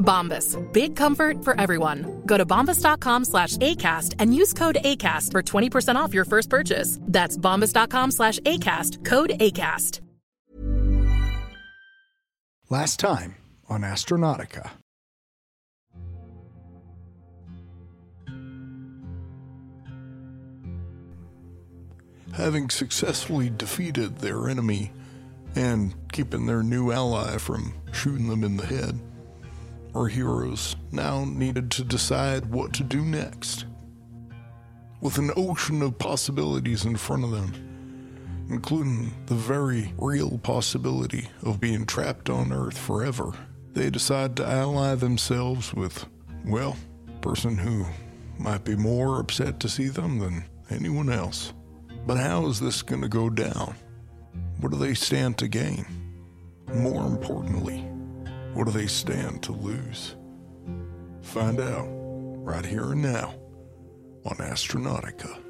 Bombas. Big comfort for everyone. Go to bombas.com slash ACAST and use code ACAST for 20% off your first purchase. That's bombas.com slash ACAST. Code ACAST. Last time on Astronautica. Having successfully defeated their enemy and keeping their new ally from shooting them in the head, our heroes now needed to decide what to do next. With an ocean of possibilities in front of them, including the very real possibility of being trapped on Earth forever, they decide to ally themselves with, well, person who might be more upset to see them than anyone else. But how is this going to go down? What do they stand to gain? More importantly, what do they stand to lose? Find out right here and now on Astronautica.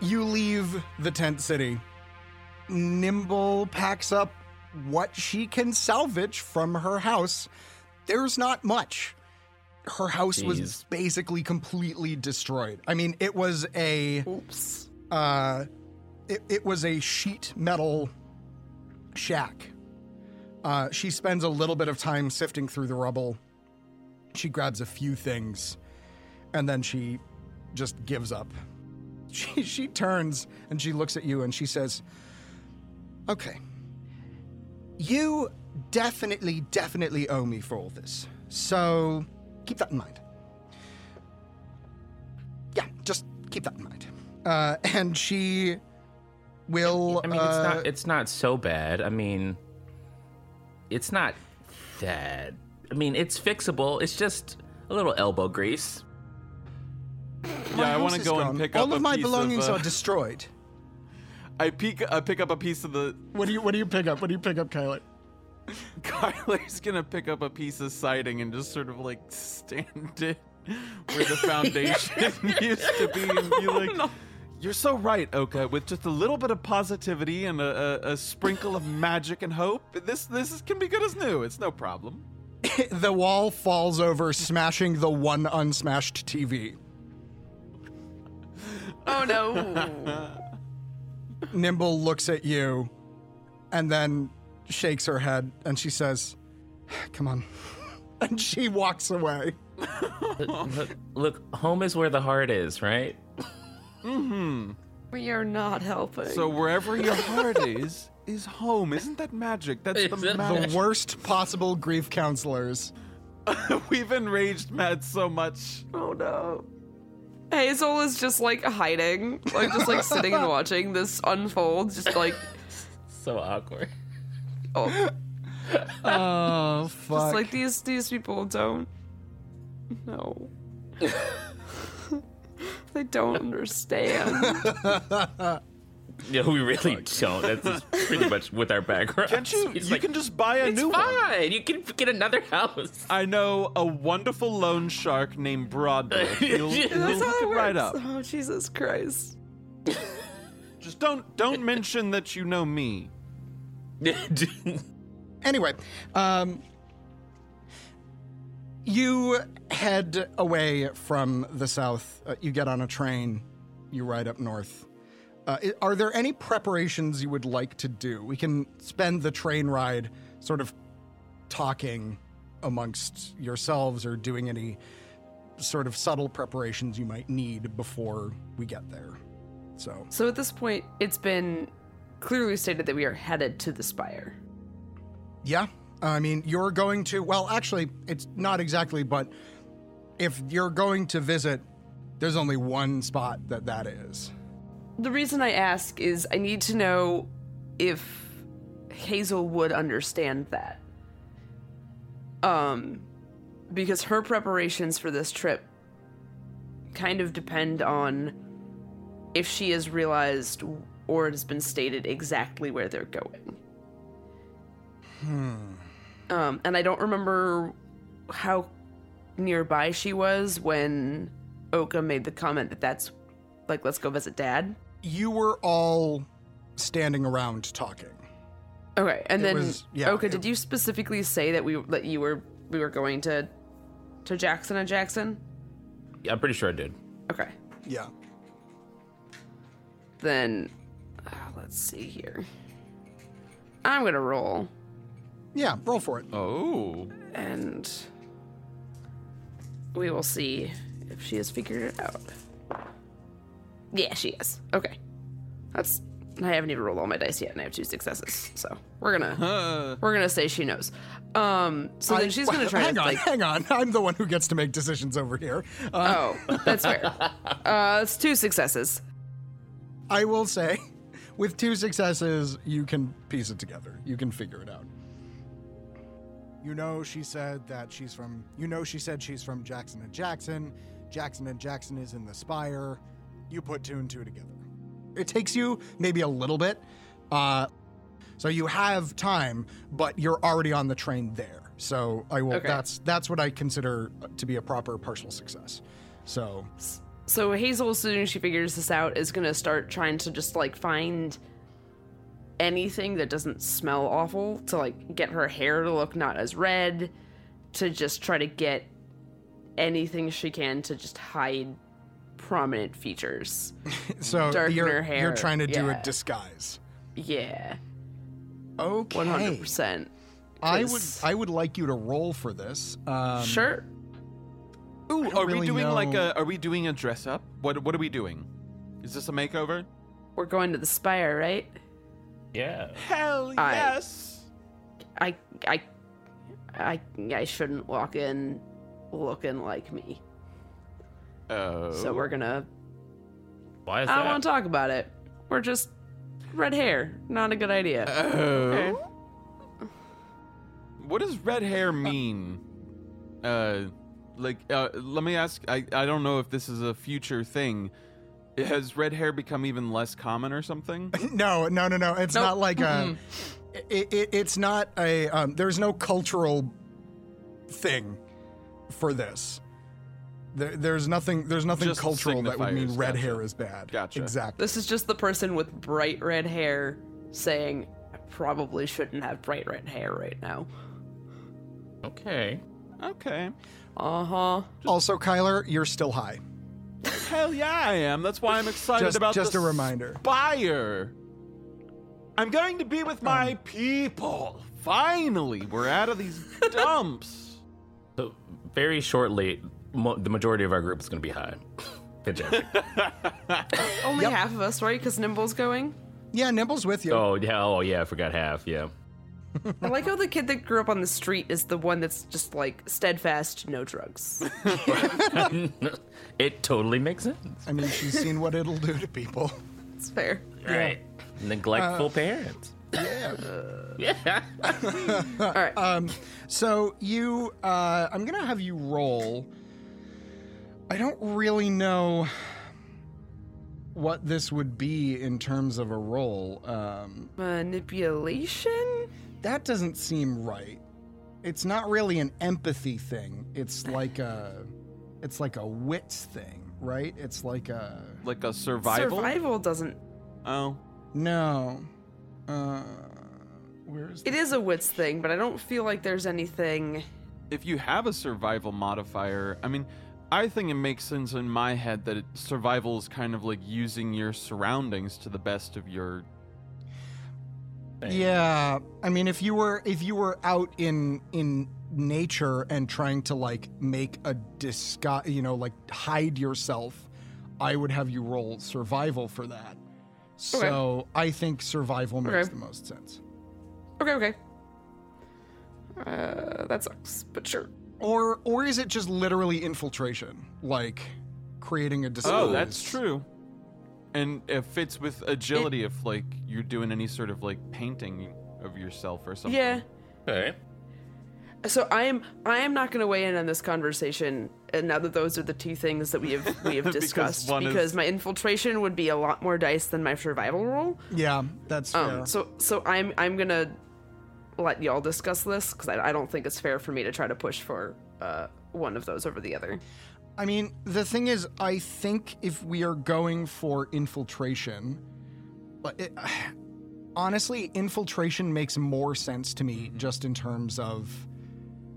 You leave the tent city. Nimble packs up what she can salvage from her house. There's not much. Her house was basically completely destroyed. I mean, it was a Oops. uh it, it was a sheet metal shack. Uh, she spends a little bit of time sifting through the rubble. She grabs a few things and then she just gives up. She, she turns and she looks at you and she says, Okay, you definitely, definitely owe me for all this. So keep that in mind. Yeah, just keep that in mind. Uh, and she will. I mean, it's uh, not. It's not so bad. I mean, it's not that. I mean, it's fixable. It's just a little elbow grease. My Yeah, I want to go gone. and pick up. all of a my piece of, belongings uh, are destroyed. I peek. I pick up a piece of the. What do you What do you pick up? What do you pick up, Kyler? Kyler's gonna pick up a piece of siding and just sort of like stand it where the foundation used to be, and be like, "You're so right, Oka. With just a little bit of positivity and a, a, a sprinkle of magic and hope, this this can be good as new. It's no problem." the wall falls over, smashing the one unsmashed TV. Oh no! Nimble looks at you and then shakes her head and she says, Come on. and she walks away. look, look, home is where the heart is, right? Mm-hmm. We are not helping. So wherever your heart is, is home. Isn't that magic? That's the Is it magic. The worst possible grief counselors. We've enraged Matt so much. Oh no. Hazel is just like hiding, like just like sitting and watching this unfold, just like So awkward. oh, Oh fuck! just like these these people don't know. they don't understand. Yeah, we really don't. That's pretty much with our background. Can't you? you can just buy a it's new one. fine. You can get another house. I know a wonderful loan shark named Broadbrook. He'll, he'll That's how hook it it right works. up. Oh Jesus Christ! Just don't don't mention that you know me. Anyway, um, you head away from the south. Uh, you get on a train. You ride up north. Uh, are there any preparations you would like to do? We can spend the train ride sort of talking amongst yourselves or doing any sort of subtle preparations you might need before we get there. So, So at this point, it's been clearly stated that we are headed to the spire. Yeah. I mean, you're going to, well, actually, it's not exactly, but if you're going to visit, there's only one spot that that is. The reason I ask is I need to know if Hazel would understand that. Um, because her preparations for this trip kind of depend on if she has realized or it has been stated exactly where they're going. Hmm. Um, and I don't remember how nearby she was when Oka made the comment that that's like, let's go visit dad. You were all standing around talking. Okay, and It then was- yeah, okay, it- did you specifically say that we that you were we were going to to Jackson and Jackson? Yeah, I'm pretty sure I did. Okay, Yeah. then uh, let's see here. I'm gonna roll Yeah, roll for it. Oh. and we will see if she has figured it out. Yeah, she is. Okay, that's. I haven't even rolled all my dice yet, and I have two successes. So we're gonna Uh, we're gonna say she knows. Um, so I- then she's gonna try hang to on, like. hang on. I'm the one who gets to make decisions over here. Uh, Oh, that's fair. Uh, it's two successes. I will say, with two successes, you can piece it together. You can figure it out. You know, she said that she's from. You know, she said she's from Jackson and Jackson. Jackson and Jackson is in the Spire. You put two and two together. It takes you maybe a little bit, uh, so you have time, but you're already on the train there. So I will. Okay. That's that's what I consider to be a proper partial success. So So Hazel, as soon as she figures this out, is gonna start trying to just like find anything that doesn't smell awful to like get her hair to look not as red, to just try to get anything she can to just hide prominent features. so Darken you're hair, you're trying to do yeah. a disguise. Yeah, Okay. one hundred percent. I would I would like you to roll for this. Um, Sure. Ooh, don't are we really doing like a? Are we doing a dress up? What What are we doing? Is this a makeover? We're going to the spire, right? Yeah. Hell I- yes. I I I I shouldn't walk in looking like me. Oh. So we're gonna Why is that? I don't that? want to talk about it. We're just red hair. Not a good idea. Oh. Okay. What does red hair mean? Uh, like, uh, let me ask. I I don't know if this is a future thing. Has red hair become even less common or something? No, no, no, no. It's Nope. not like a. It, it, it's not a. Um, there's no cultural thing for this. There, there's nothing. There's nothing Just cultural that would mean red gotcha. hair is bad. Gotcha. Exactly. This is just the person with bright red hair saying, "I probably shouldn't have bright red hair right now." Okay. Okay. Uh huh. Also, Kyler, you're still high. Hell yeah, I am. That's why I'm excited Just- about just the a reminder. Spire. I'm going to be with my people. Finally, we're out of these dumps. So very shortly, mo- the majority of our group is going to be high. Pitch epic. Only half of us, right? Because Nimble's going. Yeah, Nimble's with you. oh yeah, oh yeah, I forgot half. Yeah. I like how the kid that grew up on the street is the one that's just like steadfast, no drugs. it totally makes sense. I mean, she's seen what it'll do to people. It's fair. Right. Neglectful parents. Yeah. Yeah. All right. Um, so you, uh, I'm gonna have you roll. I don't really know what this would be in terms of a role. Um, Manipulation? that doesn't seem right. It's not really an empathy thing. It's like a, it's like a wits thing, right? It's like a Like a survival. Survival doesn't. Oh, no. Uh, where's It is a wits thing, but I don't feel like there's anything. if you have a survival modifier, I mean, I think it makes sense in my head that it, survival is kind of like using your surroundings to the best of your. Yeah, I mean, if you were if you were out in in nature and trying to like make a disguise, you know, like hide yourself, I would have you roll survival for that. So I think survival makes Okay. the most sense. Okay, okay. Uh, that sucks, but sure. Or or is it just literally infiltration, like creating a disguise? Oh, that's true. And it fits with agility if like you're doing any sort of like painting of yourself or something. Yeah. Okay. So I am I am not going to weigh in on this conversation. And now that those are the two things that we have we have Because discussed, one is- because my infiltration would be a lot more dice than my survival roll. Yeah, that's fair. Um, so so I'm I'm gonna let y'all discuss this because I, I don't think it's fair for me to try to push for uh, one of those over the other. I mean, the thing is, I think if we are going for infiltration, but it, honestly, infiltration makes more sense to me just in terms of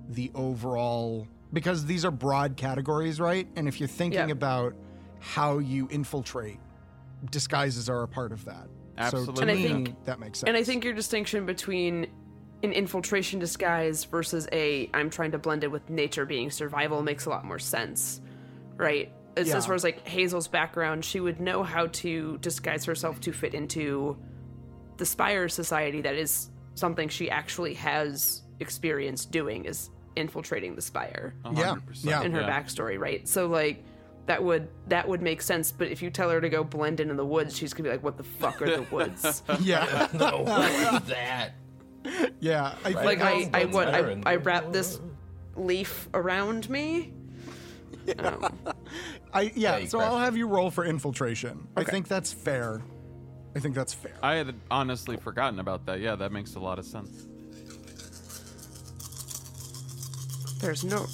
the overall because these are broad categories, right? And if you're thinking Yeah. about how you infiltrate, disguises are a part of that. So Absolutely. to And I think- that makes sense. And I think your distinction between an infiltration disguise versus a I'm trying to blend it with nature being survival makes a lot more sense, right? As, Yeah. as far as like Hazel's background, she would know how to disguise herself to fit into the Spire Society. That is something she actually has experience doing is infiltrating the Spire Yeah, hundred percent. yeah. in her Yeah. backstory, right? So like that would that would make sense. But if you tell her to go blend in in the woods, she's gonna be like, "What the fuck are the woods?" yeah, No, what is that? yeah. I think like I, That's- I that's what I, I wrap this leaf around me. Um, I yeah, you so crash. I'll have you roll for infiltration. I think that's fair. I think that's fair. I had honestly forgotten about that. Yeah, that makes a lot of sense. there's no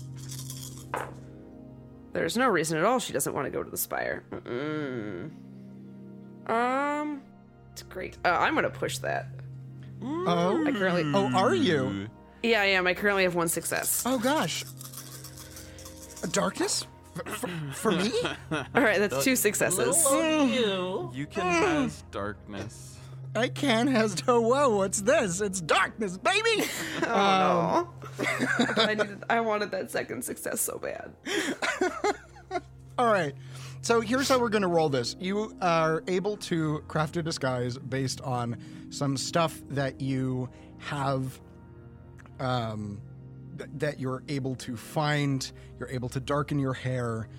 there's no reason at all she doesn't want to go to the spire. Mm-mm. Um, it's great. Uh, I'm gonna push that. Oh, I currently oh. oh, are you? yeah I am. I currently have one success. Oh gosh, A darkness for, for me? All right, that's two successes. You can cast darkness. I can has oh whoa, what's this? It's darkness, baby. Oh no! Um, I needed. I wanted that second success so bad. All right. So here's how we're going to roll this. You are able to craft a disguise based on some stuff that you have um th- that you're able to find, you're able to darken your hair.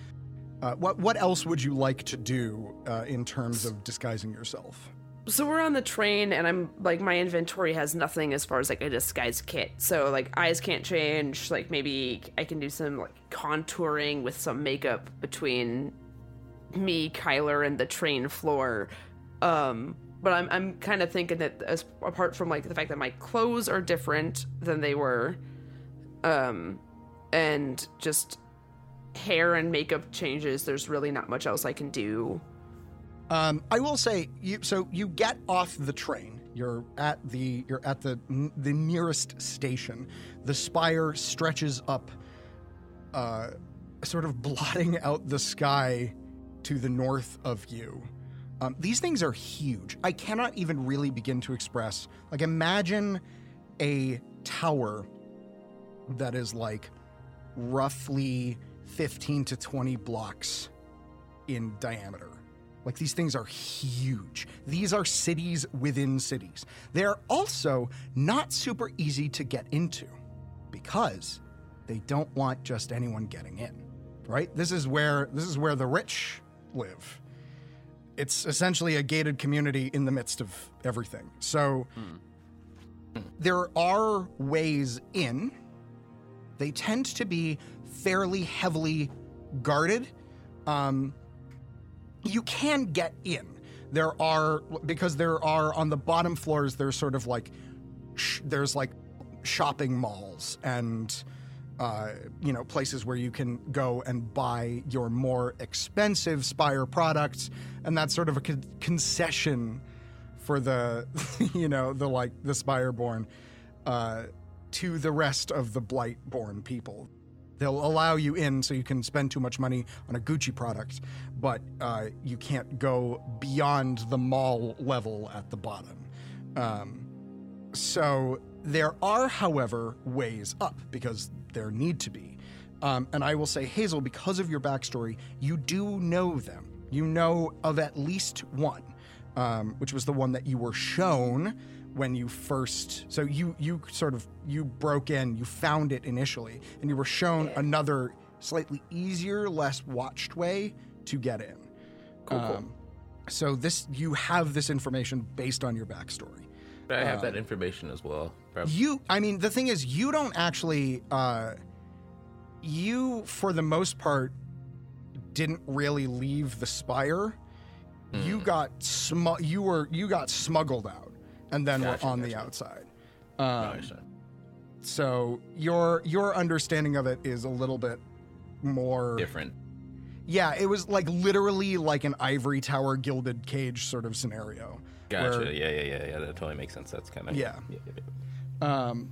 Uh, what what else would you like to do uh, in terms of disguising yourself? So we're on the train, and I'm like, my inventory has nothing as far as like a disguise kit. So like, eyes can't change. Like maybe I can do some like contouring with some makeup between me, Kyler, and the train floor. Um, but I'm I'm kind of thinking that as apart from like the fact that my clothes are different than they were, um, and just hair and makeup changes, there's really not much else I can do. Um, I will say, you, so you get off the train. You're at the you're at the the nearest station. The spire stretches up, uh, sort of blotting out the sky to the north of you. Um, these things are huge. I cannot even really begin to express. Like, imagine a tower that is like roughly 15 to 20 blocks in diameter. Like these things are huge. These are cities within cities. They're also not super easy to get into because they don't want just anyone getting in. Right? This is where this is where the rich live. It's essentially a gated community in the midst of everything. So there are ways in. They tend to be fairly heavily guarded. Um, you can get in. There are because there are on the bottom floors. There's sort of like sh- there's like shopping malls and uh, you know places where you can go and buy your more expensive Spire products, and that's sort of a con- concession for the you know the like the Spireborn uh, to the rest of the Blightborn people. They'll allow you in so you can spend too much money on a Gucci product, but uh, you can't go beyond the mall level at the bottom. Um, so there are, however, ways up because there need to be. Um, and I will say, Hazel, because of your backstory, you do know them. You know of at least one, um, which was the one that you were shown when you first. So you you sort of you broke in, you found it initially, and you were shown another slightly easier, less watched way to get in. Cool, cool. Um, so this you have this information based on your backstory. I have Um, that information as well. You, I mean, the thing is, you don't actually, uh, you, for the most part, didn't really leave the spire. Hmm. You got smu- you were you got smuggled out, and then Gotcha, were on the outside. Um, understand. so your your understanding of it is a little bit more Different. Yeah, it was like literally like an ivory tower gilded cage sort of scenario. Gotcha. where- yeah, yeah, yeah, yeah. That totally makes sense. That's kind of Yeah. yeah, yeah, yeah. Um,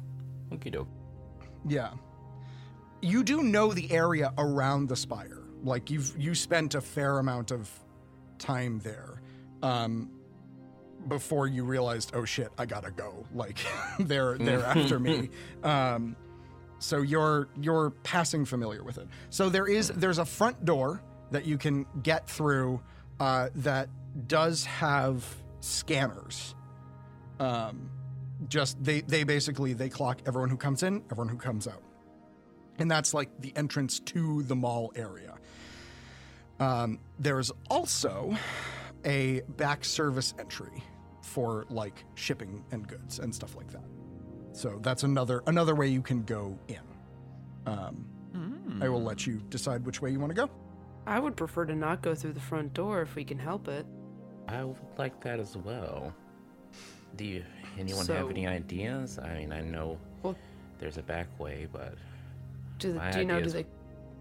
Okie doke. Yeah. You do know the area around the spire. Like you've you spent a fair amount of time there. Um before you realized, oh shit, I gotta go. Like they're they're after me. Um so you're you're passing familiar with it. So there is there's a front door that you can get through uh, that does have scanners. Um, just they they basically they clock everyone who comes in, everyone who comes out, and that's like the entrance to the mall area. Um, there's also a back service entry for like shipping and goods and stuff like that. So that's another another way you can go in. Um, I will let you decide which way you want to go. I would prefer to not go through the front door if we can help it. I would like that as well. Do you anyone So- have any ideas? I mean, I know Well- there's a back way, but Do, My do you know? Do they?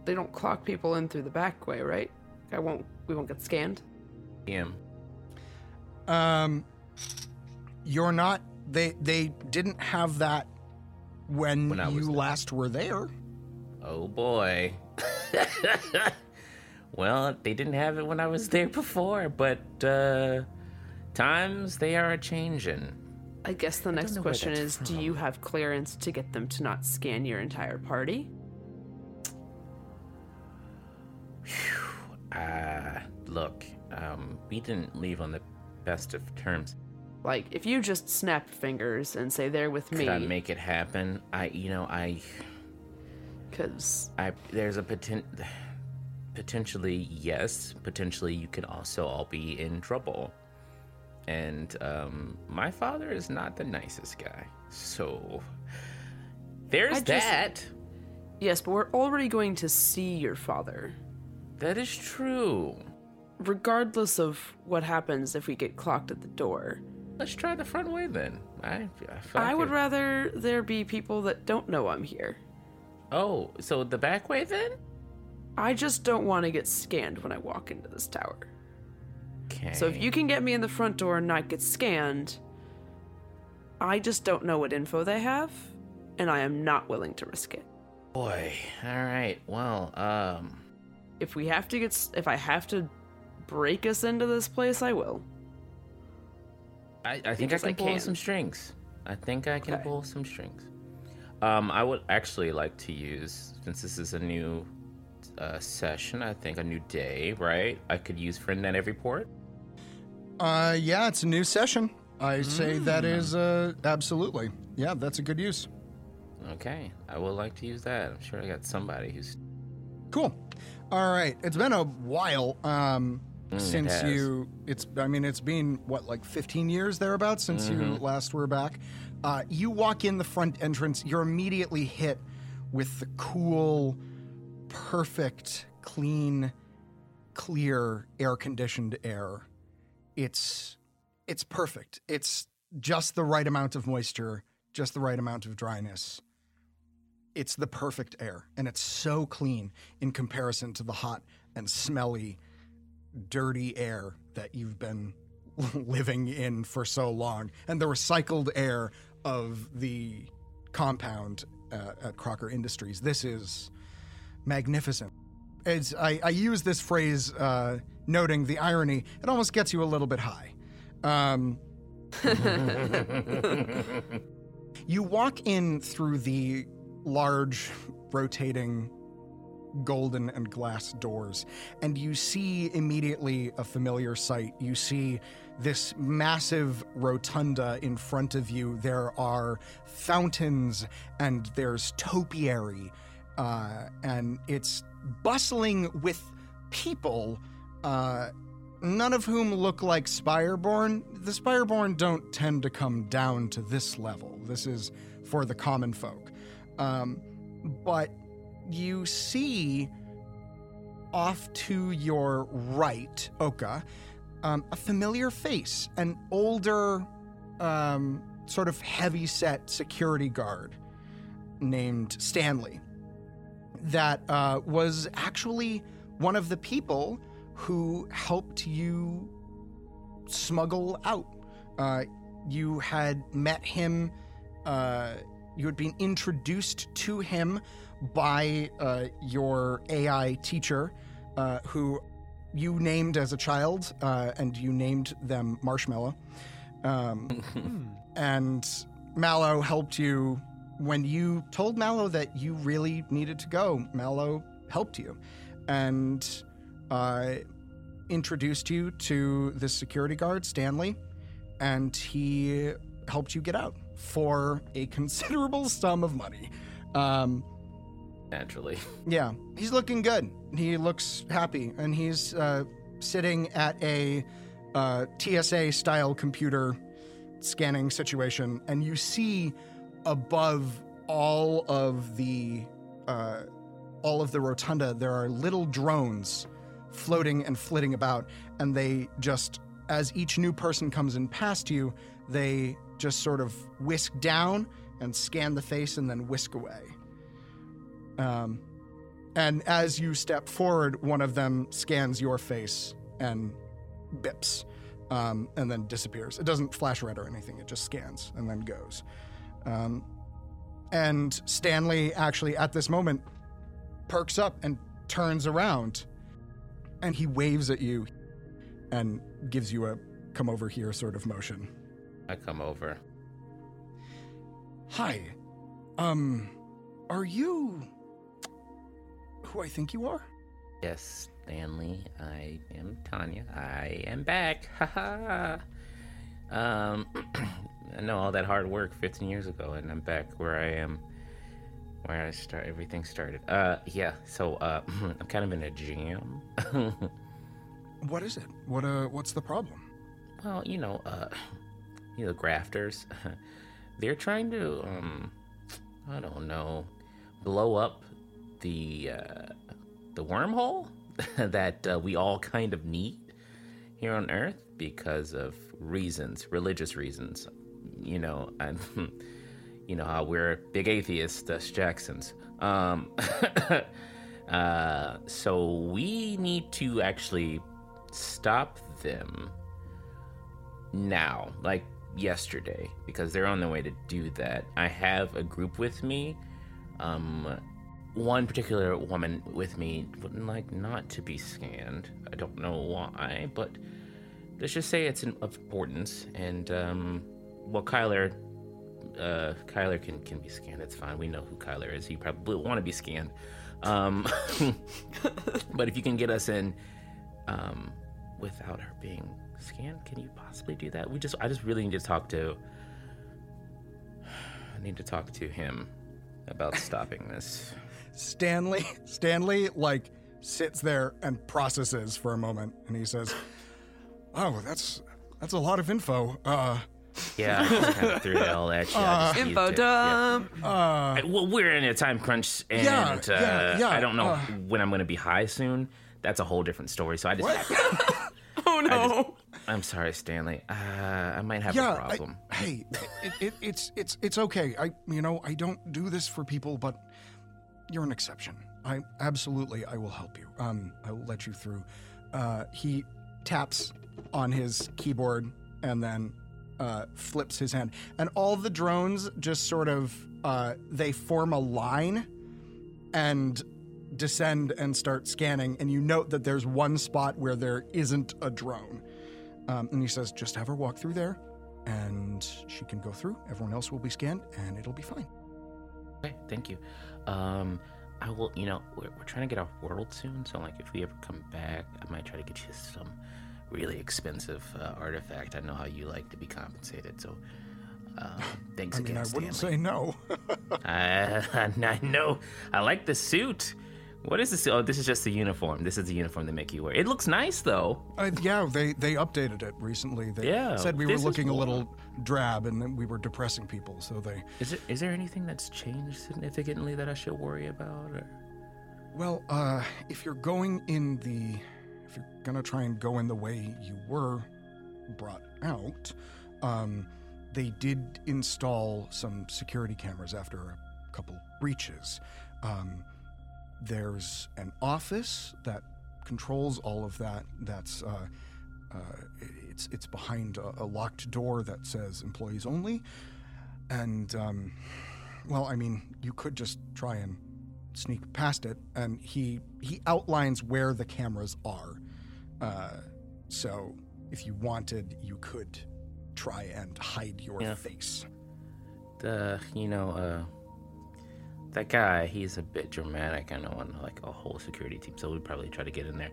They don't clock people in through the back way, right? I won't. We won't get scanned. DM. Um, you're not. They they didn't have that when, When you there. last were there. Oh boy. well, they didn't have it when I was there before, but uh times they are a changing. I guess the next question is: that's Do you have clearance to get them to not scan your entire party? Uh look, um we didn't leave on the best of terms. Like, if you just snap fingers and say they're with me Could I make it happen? I you know, I because I there's a poten- potentially yes, potentially you could also all be in trouble. And um my father is not the nicest guy. So there's just- that. yes, but we're already going to see your father, That is true. regardless of what happens if we get clocked at the door. Let's try the front way then. I I, like would it- rather there be people that don't know I'm here. Oh, so the back way then? I just don't want to get scanned when I walk into this tower. Okay. So if you can get me in the front door and not get scanned, I just don't know what info they have, and I am not willing to risk it. boy, all right. Well, um If we have to get, if I have to break us into this place, I will. I, I think I can I pull can. some strings. I think I can Okay. pull some strings. Um, I would actually like to use since this is a new uh, session. I think a new day, right? I could use friend net every port. Uh, yeah, it's a new session. I say that is uh, absolutely. Yeah, that's a good use. Okay, I would like to use that. I'm sure I got somebody who's Cool. All right. It's been a while um, Mm, since has. you. It's. I mean, it's been what like 15 years thereabouts since you Mhm. last were back. Uh, you walk in the front entrance. You're immediately hit with the cool, perfect, clean, clear, air-conditioned air. It's. It's perfect. It's just the right amount of moisture, just the right amount of dryness it's the perfect air and it's so clean in comparison to the hot and smelly dirty air that you've been living in for so long and the recycled air of the compound uh, at crocker industries this is magnificent it's, I, I use this phrase uh, noting the irony it almost gets you a little bit high um, you walk in through the large, rotating golden and glass doors, and you see immediately a familiar sight. You see this massive rotunda in front of you. There are fountains, and there's topiary, uh, and it's bustling with people. Uh, none of whom look like Spireborn. The Spireborn don't tend to come down to this level. This is for the common folk. Um, but you see off to your right, Oka, um, a familiar face, an older, um, sort of heavy set security guard named Stanley, that uh, was actually one of the people who helped you smuggle out. Uh, you had met him, uh, you had been introduced to him by uh, your AI teacher, uh, who you named as a child, uh, and you named them Marshmallow. Um, and Mallow helped you when you told Mallow that you really needed to go. Mallow helped you. And uh, introduced you to the security guard, Stanley, and he helped you get out for a considerable sum of money. Um, Naturally. yeah, he's looking good. He looks happy, and he's uh, sitting at a uh, TSA style computer scanning situation, and you see above all of the uh, all of the rotunda there are little drones floating and flitting about, and they just as each new person comes in past you, they just sort of whisk down and scan the face and then whisk away. Um, and as you step forward, one of them scans your face and bips, um, and then disappears. It doesn't flash red or anything, it just scans and then goes. Um, and Stanley actually, at this moment, perks up and turns around and he waves at you and gives you a come over here sort of motion. I come over. Hi. Um, are you who I think you are? Yes, Stanley. I am Tanya. I am back. Haha. um, I know all that hard work 15 years ago, and I'm back where I am, where I start. Everything started. Uh, yeah. So, uh, I'm kind of in a jam. What is it? What uh what's the problem? Well, you know, uh, you know, grafters. They're trying to, um, I don't know, blow up the uh, the wormhole that uh, we all kind of need here on Earth because of reasons, religious reasons. You know, and you know how we're big atheists, us Jacksons. Um, uh, so we need to actually stop them now, like yesterday, because they're on their way to do that. I have a group with me. Um, one particular woman with me wouldn't like not to be scanned. I don't know why, but let's just say it's of importance. And um, well, Kyler uh, Kyler can can be scanned. It's fine. We know who Kyler is. He probably will want to be scanned. Um, but if you can get us in um, without her being scanned, can you possibly do that? We just, I just really need to talk to. I need to talk to him about stopping this. Stanley, Stanley, like sits there and processes for a moment, and he says, "Oh, that's that's a lot of info. Uh, Yeah, I just kind of threw it all at you. I just Info used it. Yeah. dump. uh, Well, we're in a time crunch, and Yeah, uh, yeah, yeah, I don't know uh. when I'm going to be high soon. That's a whole different story. So I just, what? Oh no. I'm sorry, Stanley. Uh, I might have yeah, a I- problem. hey, it, it, it's it's it's okay. I you know I don't do this for people, but you're an exception. I absolutely I will help you. Um, I will let you through. Uh, he taps on his keyboard and then uh, flips his hand, and all the drones just sort of uh, they form a line and descend and start scanning. And you note that there's one spot where there isn't a drone. Um, and he says, just have her walk through there, and she can go through. Everyone else will be scanned, and it'll be fine. Okay, thank you. Um, I will. You know, we're, we're trying to get off world soon, so like, if we ever come back, I might try to get you some really expensive uh, artifact. I know how you like to be compensated, so. Um, thanks I mean, again, I wouldn't Stanley. say no. I, I know. I like the suit. What is this? Oh, this is just the uniform. This is the uniform they make you wear. It looks nice, though. Uh, yeah, they they updated it recently. They Yeah, said we were looking a little drab and we were depressing people, so they. Is there is there anything that's changed significantly that I should worry about? Or? Well, uh, if you're going in the, if you're gonna try and go in the way you were brought out, um, they did install some security cameras after a couple breaches. Um, there's an office that controls all of that. That's uh, uh, it's it's behind a, a locked door that says employees only, and um, well, I mean, you could just try and sneak past it, and he he outlines where the cameras are. Uh, so if you wanted, you could try and hide your Yeah. face. The you know uh, that guy. He's a bit dramatic. I know on like a whole security team, so we'd probably try to get in there.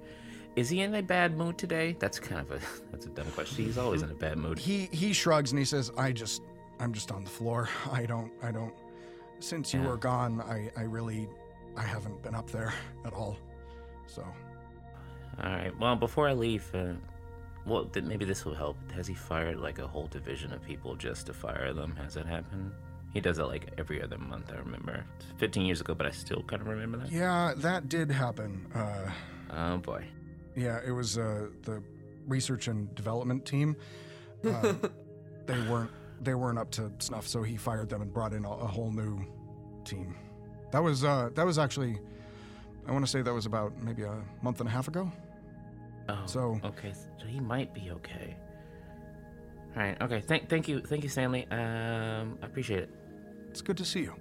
Is he in a bad mood today? That's kind of a that's a dumb question. He's always in a bad mood. He he shrugs and he says, "I just I'm just on the floor. I don't I don't. Since you Yeah. were gone, I I really I haven't been up there at all. So All right. Well, before I leave, uh, well, th- maybe this will help. Has he fired like a whole division of people just to fire them? Has that happened? He does it like every other month. I remember. It's 15 years ago, but I still kind of remember that. yeah, that did happen. Uh, Oh boy. Yeah, it was uh, the research and development team. Uh, they weren't they weren't up to snuff, so he fired them and brought in a, a whole new team. That was uh, that was actually, I want to say that was about maybe a month and a half ago. Oh. So- okay, so he might be okay. All right. Okay. Thank thank you thank you Stanley. Um, I appreciate it. It's good to see you.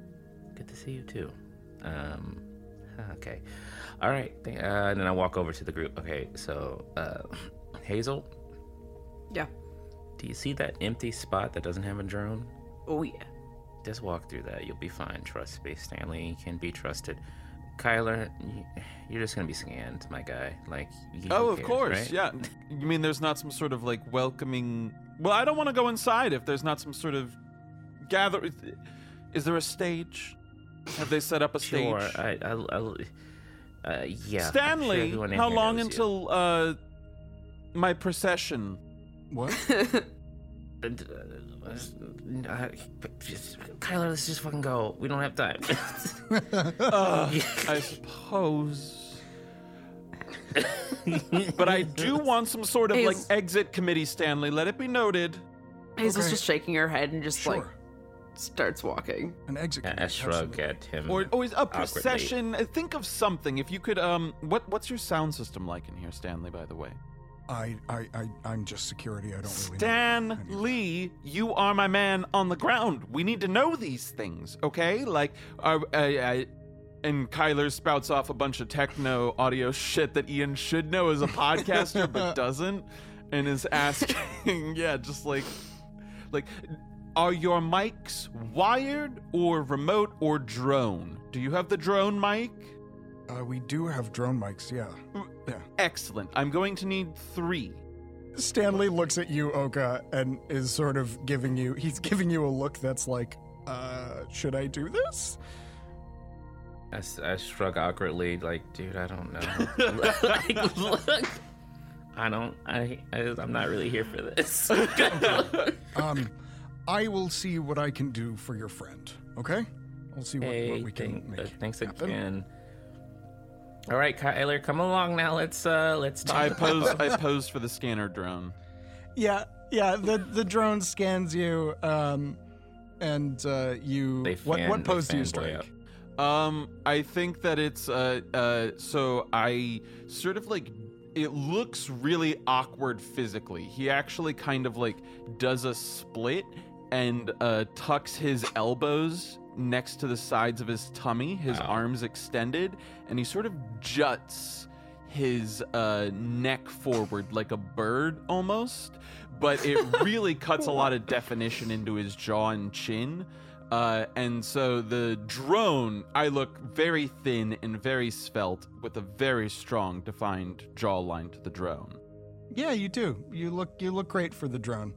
Good to see you too. Um, okay. All right. Th- Uh, and then I walk over to the group. Okay. So, uh, Hazel, Yeah. do you see that empty spot that doesn't have a drone? Oh yeah. Just walk through that. You'll be fine. Trust me, Stanley. Can be trusted. Kyler, you're just gonna be scanned, my guy. Like, you, Oh, who of cares, course. right? Yeah. You mean there's not some sort of like welcoming? Well, I don't want to go inside if there's not some sort of gather. Is there a stage? Have they set up a stage? Sure. I, I, I, uh, yeah. I'm sure Stanley, how long knows you. until uh my procession? What? And, uh, just- Kyler, let's just fucking go. We don't have time. Uh, I suppose. but I do want some sort of like exit committee, Stanley. Let it be noted. Hazel's Okay. just shaking her head and just like starts walking. An exit. I committee, shrug absolutely. at him. Or, or is a procession. uh, Think of something. If you could, um, what what's your sound system like in here, Stanley? By the way, I, I, I, I'm just security. I don't really. know Stan any. Lee, you are my man on the ground. We need to know these things, okay? Like, uh, I, I, and Kyler spouts off a bunch of techno audio shit that Ian should know as a podcaster but doesn't, and is asking, yeah, just like, like, are your mics wired or remote or drone? Do you have the drone mic? Uh, we do have drone mics, yeah. Yeah. Excellent. I'm going to need three. Stanley looks at you, Oka, and is sort of giving you, he's giving you a look that's like, uh, should I do this? I shrug awkwardly, like, dude, I don't know. like, look, I don't. I, I. I'm not really here for this. Um, I will see what I can do for your friend, okay? I'll see what, hey, what we can thank- make. uh, thanks happen. again. All right, Kyler, come along now. Let's uh, let's. Talk I talk. pose. I posed for the scanner drone. Yeah, yeah. The the drone scans you, um, and uh, you. They what fan- what they pose do you strike? up. Um, I think that it's uh uh so I sort of like it looks really awkward physically. He actually kind of like does a split and uh tucks his elbows next to the sides of his tummy, his Wow. arms extended, and he sort of juts his uh neck forward like a bird almost, but it really cuts a lot of definition into his jaw and chin. Uh, and so the drone, I look very thin and very svelte with a very strong, defined jawline to the drone. Yeah, you do. You look you look great for the drone.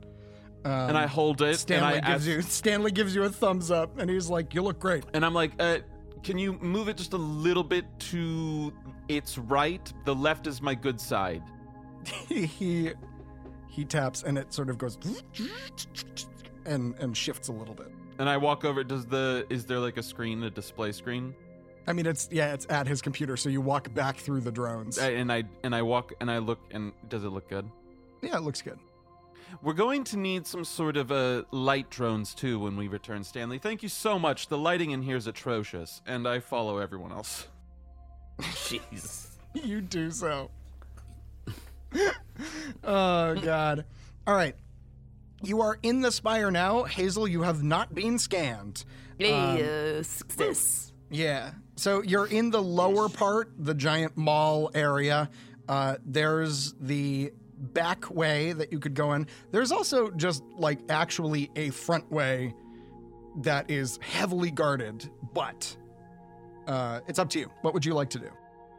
Um, and I hold it, Stanley gives ask- you Stanley gives you a thumbs up, and he's like, "You look great." and I'm like, uh, can you move it just a little bit to its right? The left is my good side. he he taps, and it sort of goes and and shifts a little bit. And I walk over. Does the is there like a screen, a display screen? I mean, it's yeah, it's at his computer, so you walk back through the drones. I- And I and I walk and I look and does it look good? yeah, it looks good. We're going to need some sort of uh, light drones too when we return, Stanley. Thank you so much. The lighting in here is atrocious, and I follow everyone else. Jeez. you do so. oh God! All right, you are in the spire now, Hazel. You have not been scanned. Hey, uh, success. Yeah. So you're in the lower part, the giant mall area. Uh, there's the back way that you could go in. There's also just like actually a front way that is heavily guarded, but uh, it's up to you. What would you like to do?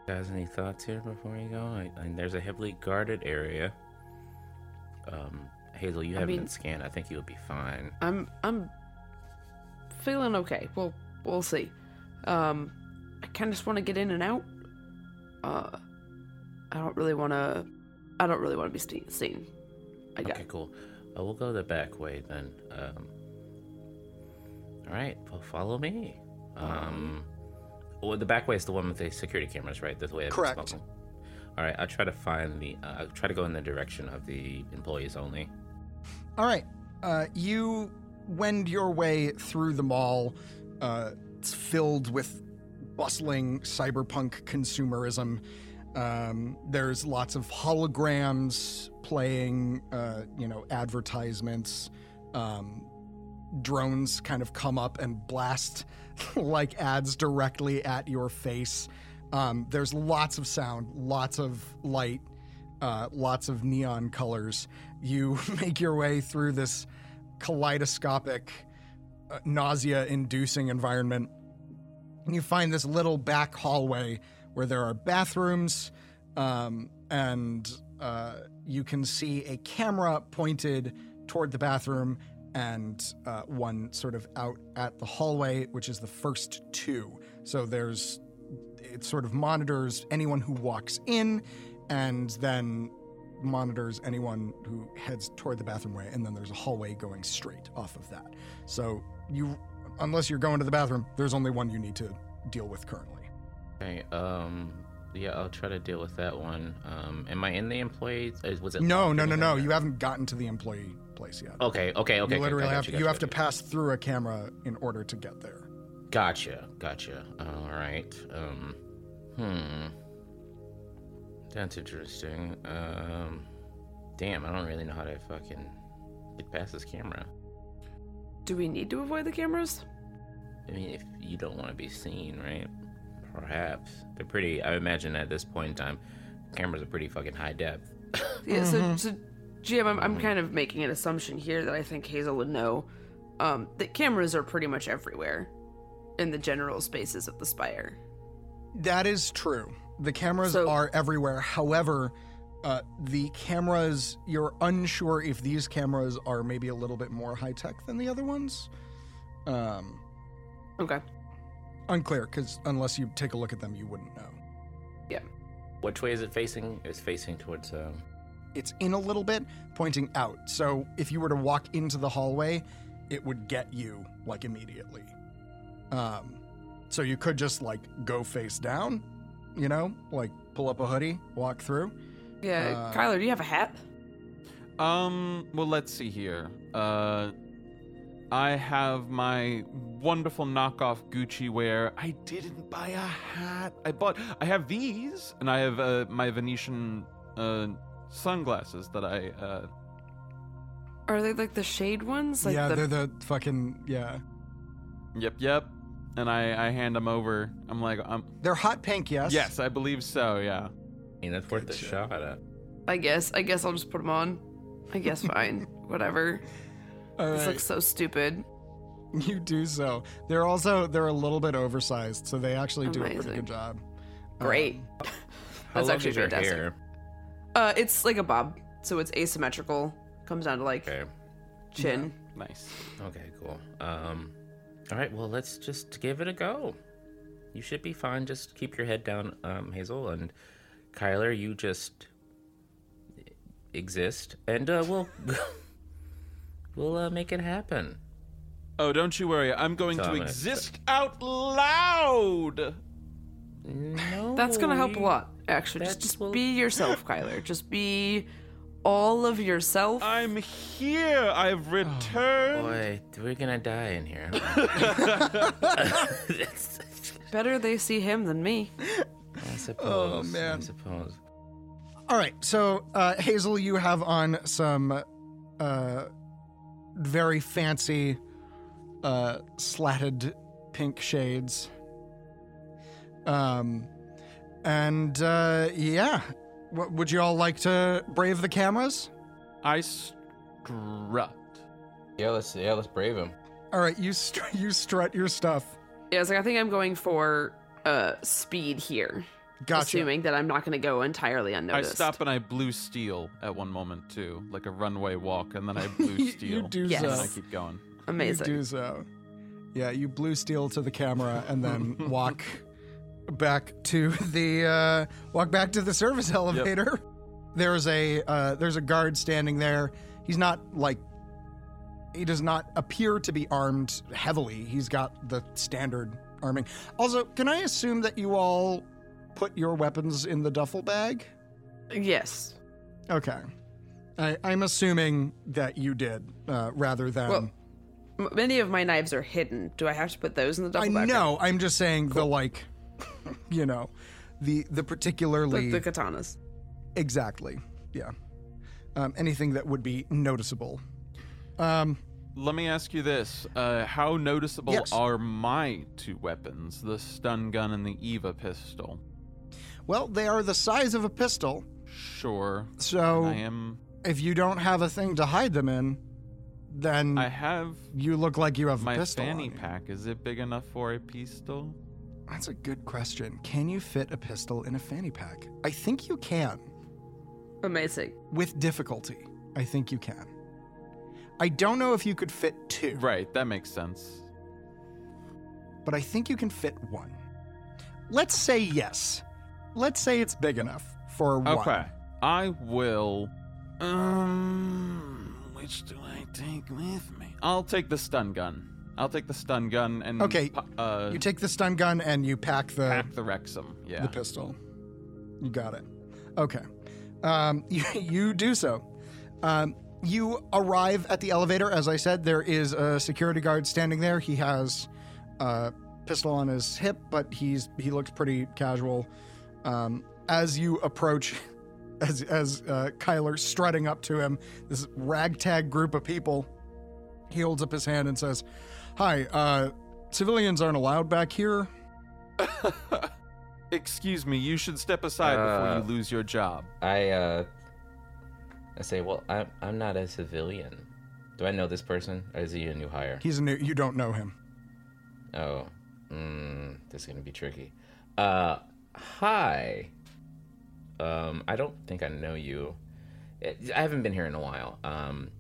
Guys, any thoughts here before you go? I, I, there's a heavily guarded area. Um, Hazel, you I haven't mean- been scanned. I think you'll be fine. I'm I'm feeling okay. Well, we'll see. Um, I kind of just want to get in and out. Uh, I don't really want to. I don't really want to be ste- seen. I got. Okay, cool. Uh, we'll go the back way then. Um, all right, well, follow me. Um, well, the back way is the one with the security cameras, right? That's the way I've been Correct. smoking. All right, I'll try to find the. Uh, I'll try to go in the direction of the employees only. All right. Uh, you wend your way through the mall. Uh, it's filled with bustling cyberpunk consumerism. Um, there's lots of holograms playing, uh, you know, advertisements. Um, drones kind of come up and blast like ads directly at your face. Um, there's lots of sound, lots of light, uh, lots of neon colors. You make your way through this kaleidoscopic, uh, nausea inducing environment. And you find this little back hallway where there are bathrooms, um, and uh, you can see a camera pointed toward the bathroom and uh, one sort of out at the hallway, which is the first two. So there's it sort of monitors anyone who walks in and then monitors anyone who heads toward the bathroom way and then there's a hallway going straight off of that so you unless you're going to the bathroom there's only one you need to deal with currently Okay. Um. Yeah, I'll try to deal with that one. Um. Am I in the employees? Was it? no no no no you haven't gotten to the employee place yet Okay. Okay. Okay. you literally okay, have gotcha, to, you have to pass through a camera in order to get there Gotcha, gotcha. All right. Um, hmm. That's interesting. Um, damn, I don't really know how to fucking get past this camera. Do we need to avoid the cameras? I mean, if you don't want to be seen, right? Perhaps they're pretty. I imagine at this point in time, cameras are pretty fucking high depth. Yeah. So, so GM, I'm, I'm kind of making an assumption here that I think Hazel would know. um, the cameras are pretty much everywhere in the general spaces of the spire. That is true. The cameras So- are everywhere. However, uh, the cameras, you're unsure if these cameras are maybe a little bit more high tech than the other ones. Um, Okay. Unclear, because unless you take a look at them, you wouldn't know. Yeah. Which way is it facing? It's facing towards. Uh, It's in a little bit, pointing out. So if you were to walk into the hallway, it would get you like immediately. Um, so you could just like go face down, you know, like pull up a hoodie, walk through. Yeah, Uh, Kyler, do you have a hat? Um, well, let's see here. Uh, I have my wonderful knockoff Gucci wear. I didn't buy a hat. I bought. I have these, and I have uh, my Venetian uh, sunglasses that I. Uh, Are they like the shade ones? Like yeah, the, they're the fucking yeah. yep, yep. And I, I hand them over. I'm like, um, They're hot pink, yes. yes, I believe so. Yeah. I mean, that's worth a shot at. I guess. I guess I'll just put them on. I guess fine. Whatever. All This right. looks so stupid. You do so. They're also they're a little bit oversized, so they actually do a pretty good job. Great. Um, How That's long actually is your fantastic. hair? Uh, it's like a bob, so it's asymmetrical. Comes down to like Okay. chin. Nice. Okay, cool. Um, all right. Well, let's just give it a go. You should be fine. Just keep your head down, um, Hazel and Kyler. You just exist, and uh, we'll we'll uh, make it happen. Oh, don't you worry. I'm going to exist out loud. No, That's gonna help a lot. Actually, just, That's just well- be yourself, Kyler. Just be all of yourself. I'm here. I've returned. Boy, we're gonna die in here. Better they see him than me. I suppose. man. I suppose. All right, so uh, Hazel, you have on some uh, very fancy uh, slatted pink shades. Um, and uh, yeah, what, would you all like to brave the cameras? I strut. Yeah, let's yeah, let's brave him. All right, you str- you strut your stuff. Yeah, it's like I think I'm going for uh speed here. Gotcha. Assuming that I'm not gonna go entirely unnoticed. I stop and I blue steel at one moment too, like a runway walk, and then I blue steel. you do Yes. And so. I keep going. Amazing. You do so. Yeah, you blue steel to the camera and then walk back to the uh, walk back to the service elevator. There's a uh, there's a guard standing there. He's not like he does not appear to be armed heavily. He's got the standard arming. Also, can I assume that you all put your weapons in the duffel bag? Yes. Okay. I, I'm assuming that you did, uh, rather than. Well, M- many of my knives are hidden. Do I have to put those in the I duffel bag? know. I'm just saying the like, you know, the the particularly The, the katanas. exactly. Yeah. Um, anything that would be noticeable. Um, Let me ask you this: uh, How noticeable Yes. are my two weapons, the stun gun and the Eva pistol? Well, they are the size of a pistol, Sure. so I am. if you don't have a thing to hide them in, then I have you look like you have a my pistol. fanny on you. pack. Is it big enough for a pistol? That's a good question. Can you fit a pistol in a fanny pack? I think you can. Amazing. With difficulty, I think you can. I don't know if you could fit two. Right. That makes sense. but I think you can fit one. Let's say yes. Let's say it's big enough for one. Okay. I will. Um, which do I take with me? I'll take the stun gun. I'll take the stun gun and Okay, uh, You take the stun gun and you pack the pack the Wrexham. Yeah. the pistol. You got it. Okay. Um, you, you do so. Um, you arrive at the elevator. As I said, there is a security guard standing there. He has a pistol on his hip, but he's he looks pretty casual. Um, as you approach, as as uh, Kyler strutting up to him, this ragtag group of people, he holds up his hand and says, "Hi, uh, civilians aren't allowed back here." Excuse me. You should step aside before Uh, you lose your job. I uh, I say, well, I'm I'm not a civilian. Do I know this person, or is he a new hire? He's a new. You don't know him. Oh, mm, this is gonna be tricky. Uh, hi. Um, I don't think I know you. I haven't been here in a while. Um,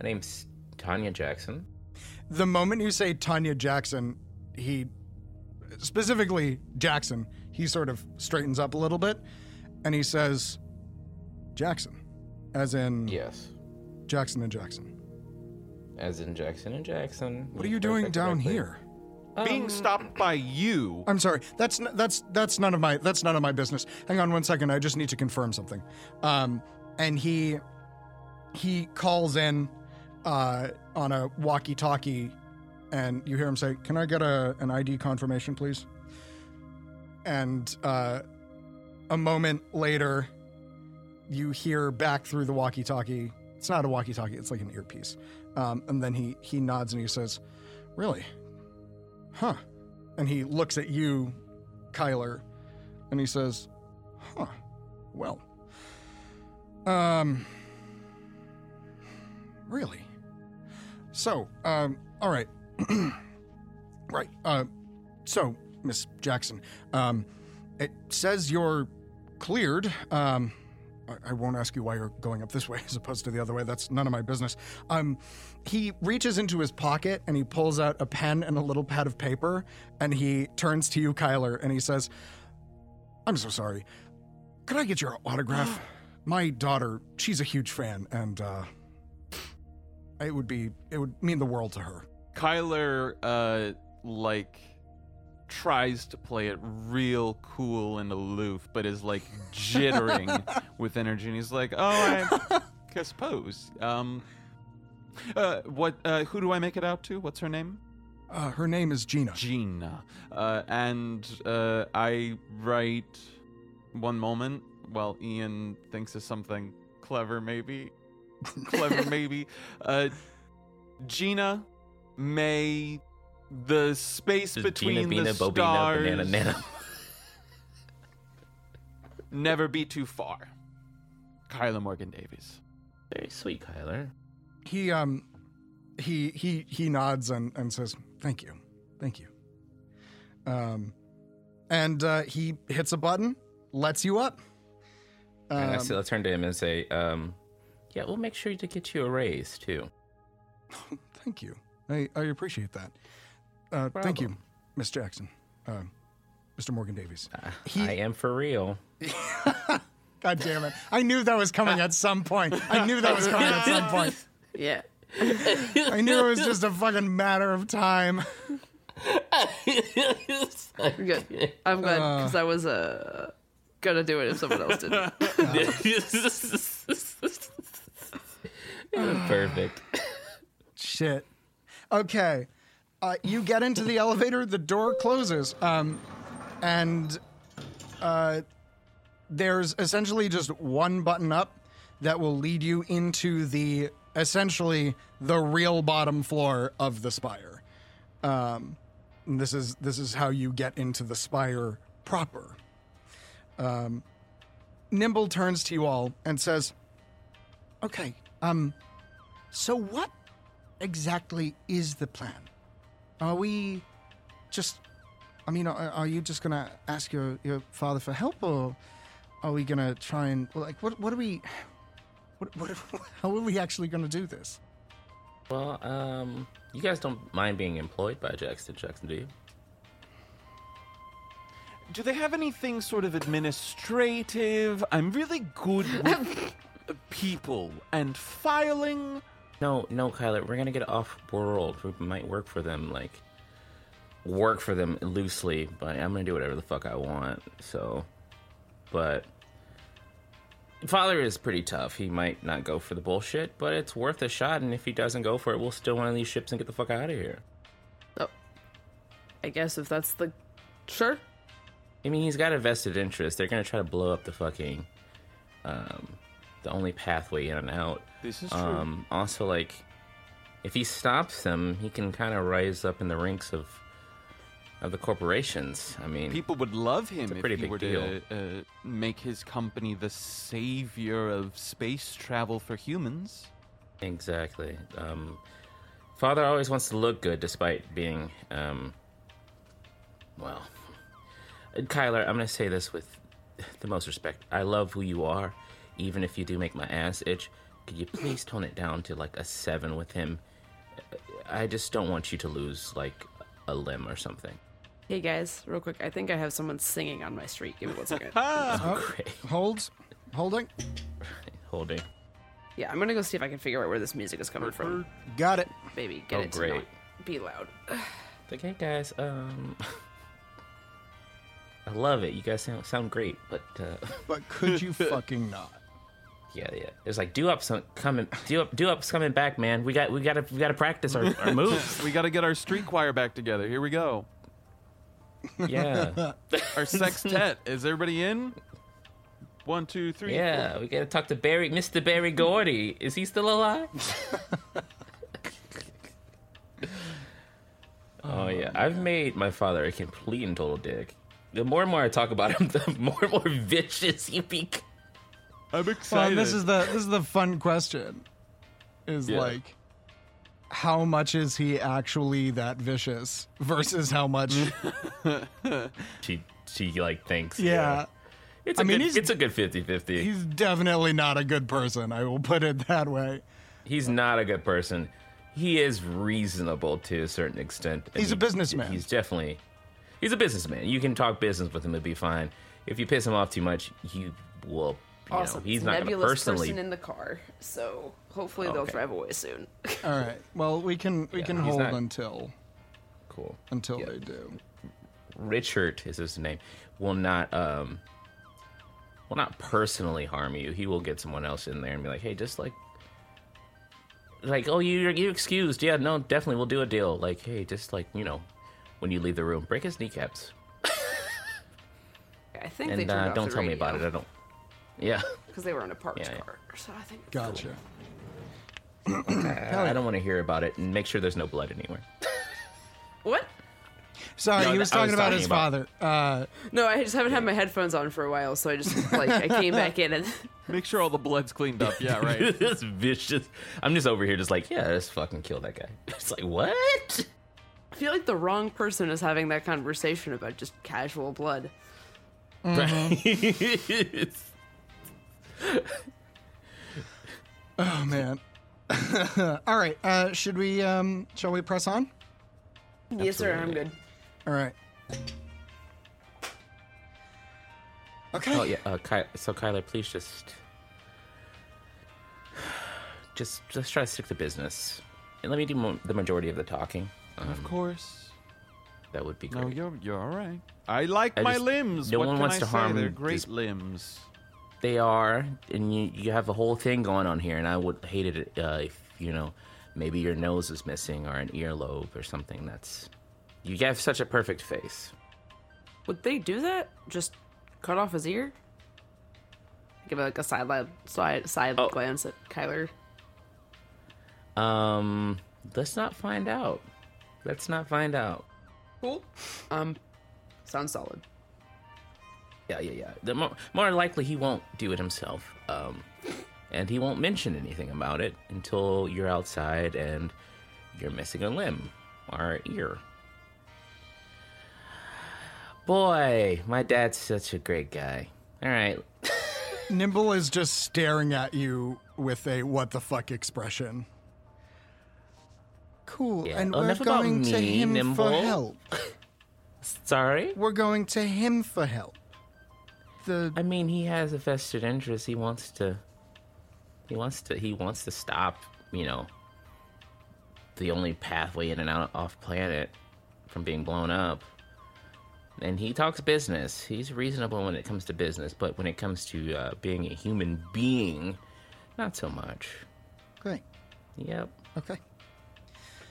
my name's Tanya Jackson. The moment you say Tanya Jackson, he specifically Jackson, he sort of straightens up a little bit and he says Jackson. As in Yes, Jackson and Jackson. as in Jackson and Jackson. What are you doing down correctly. here? Being Um, stopped by you. I'm sorry. That's n- that's that's none of my that's none of my business. Hang on one second. I just need to confirm something. Um, and he he calls in uh, on a walkie-talkie, and you hear him say, "Can I get a an ID confirmation, please?" And uh, a moment later, you hear back through the walkie-talkie. It's not a walkie-talkie. It's like an earpiece. Um, and then he he nods and he says, "Really? Huh?" And he looks at you, Kyler, and he says, "Huh. Well. Um. Really? So, um. All right. right. Uh. So, Miss Jackson, um, it says you're cleared. Um. I- I won't ask you why you're going up this way as opposed to the other way. That's none of my business. Um, he reaches into his pocket and he pulls out a pen and a little pad of paper and he turns to you, Kyler, and he says, I'm so sorry. Could I get your autograph? My daughter, she's a huge fan, and uh, it would be it would mean the world to her. Kyler, uh, like, tries to play it real cool and aloof, but is like jittering with energy, and he's like, "Oh, I, I suppose." Um, uh, what? Uh, who do I make it out to? What's her name? Uh, her name is Gina. Gina. Uh, and uh, I write one moment while Ian thinks of something clever, maybe. clever, maybe. Uh, Gina, may the space Just between Gina, the Bina, Bobina, stars Banana, Nana. never be too far. Kyler Morgan Davies. Very sweet, Kyler. He um he he he nods and, and says, Thank you. Thank you. Um and uh, he hits a button, lets you up. and I Um, still turn to him and say, um, "Yeah, we'll make sure to get you a raise too." Thank you. I, I appreciate that. Uh, thank you, problem. Miss Jackson. Uh, Mr. Morgan Davies. I am for real. God damn it. I knew that was coming at some point. I knew that was coming at some point. Yeah. I knew it was just a fucking matter of time. I'm Good. I'm glad Uh. because I was uh, gonna do it if someone else didn't. Perfect. Shit. Okay. Uh, you get into the elevator, the door closes, um, and uh, there's essentially just one button up that will lead you into the essentially the real bottom floor of the spire. Um, this is this is how you get into the spire proper. Um, Nimble turns to you all and says, "Okay, um, so what exactly is the plan? Are we just? I mean, are, are you just gonna ask your your father for help, or are we gonna try and like what? What are we? What? What? How are we actually gonna do this? Well, um, you guys don't mind being employed by Jackson Jackson, do you? Do they have anything sort of administrative? I'm really good with people and filing. No, no, Kyler. We're gonna get off world. We might work for them, like work for them loosely, but I'm gonna do whatever the fuck I want. So, but father is pretty tough. He might not go for the bullshit, but it's worth a shot. And if he doesn't go for it, we'll steal one of these ships and get the fuck out of here. Oh, I guess if that's the sure. I mean, he's got a vested interest. They're gonna try to blow up the fucking, um, the only pathway in and out. This is true. Um, also, like, if he stops them, he can kind of rise up in the ranks of of the corporations. I mean, People would love him It's a if he big were to uh, make his company the savior of space travel for humans. Exactly. Um, father always wants to look good despite being, um, well, Kyler, I'm going to say this with the most respect. I love who you are, even if you do make my ass itch. Could you please tone it down to like a seven with him? I just don't want you to lose like a limb or something. Hey guys, real quick, I think I have someone singing on my street. Give me one second. Oh, Great. holds, holding. Holding. yeah, I'm gonna go see if I can figure out where this music is coming from. Got it. Baby, get Oh, it to great. not be loud. Like, hey guys, um, I love it. You guys sound, sound great, but uh, But could you fucking not? Yeah, yeah. It's like doo-wop's coming, doo-wop, do up's coming back, man. We got, we got to, we got to practice our, our moves. We got to get our street choir back together. Here we go. Yeah, Our sextet. Is everybody in? One, two, three. yeah. We got to talk to Barry, Mr. Berry Gordy. Is he still alive? oh yeah, I've made my father a complete and total dick. The more and more I talk about him, the more and more vicious he becomes. I'm excited. and this is the this is the fun question. Is Yeah. like how much is he actually that vicious versus how much She, she like thinks. Yeah. It's a I mean, good, he's- it's a good 50-50. he's definitely not a good person, I will put it that way. He's not a good person. He is reasonable to a certain extent. and He's a he- businessman. He's definitely he's a businessman. You can talk business with him; it'll be fine. If you piss him off too much, he will. You Awesome. know, he's It's not going to nebulous personally. person in the car, so hopefully they'll Okay. drive away soon. All right. Well, we can we Yeah, can hold not- until Cool. until Yeah. they do. Richard is his name. Will not um. Will not personally harm you. He will get someone else in there and be like, "Hey, just like." Like, oh, you you excused? Yeah, no, definitely, we'll do a deal. Like, hey, just like you know, when you leave the room, break his kneecaps. I think they and turned uh, off don't the tell me about it. I don't. Yeah, because they were in a parked Yeah, yeah. car. So I think Gotcha. I, I don't want to hear about it, and make sure there's no blood anywhere. what? Sorry, No, he was I was talking about talking his about- father. Uh, No, I just haven't had my headphones on for a while, so I just like I came back in and Make sure all the blood's cleaned up. Yeah, right. this vicious. I'm just over here, just like, yeah, let's fucking kill that guy. It's like, what? I feel like the wrong person is having that conversation about just casual blood. It's- oh man. All right. Uh, should we um shall we press on? Yes, sir. I'm good. All right. Okay. oh yeah, uh, Ky- so Kyler, please just, just, just try to stick to business, and let me do mo- the majority of the talking. Um, of course. that would be great. No, you're you're all right. I like I my just- limbs. no what one can wants I to say? harm They're great these- limbs. They are, and you you have a whole thing going on here, and I would hate it uh, if you know maybe your nose is missing or an earlobe or something. That's you have such a perfect face. Would they do that? Just cut off his ear? Give like a side lab, side side Oh. glance at Kyler. Um, let's not find out. Let's not find out. Cool. Um, sounds solid. Yeah, yeah, yeah. The more, more likely he won't do it himself. Um, and he won't mention anything about it until you're outside and you're missing a limb or ear. Boy, my dad's such a great guy. All right. Nimble is just staring at you with a what the fuck expression. Cool. Yeah. And Oh, we're going to me, him Nimble. for help. Sorry? We're going to him for help. The I mean, he has a vested interest. He wants to. He wants to. He wants to stop. You know. The only pathway in and out off planet from being blown up. And he talks business. He's reasonable when it comes to business, but when it comes to uh, being a human being, not so much. great. Yep. Okay.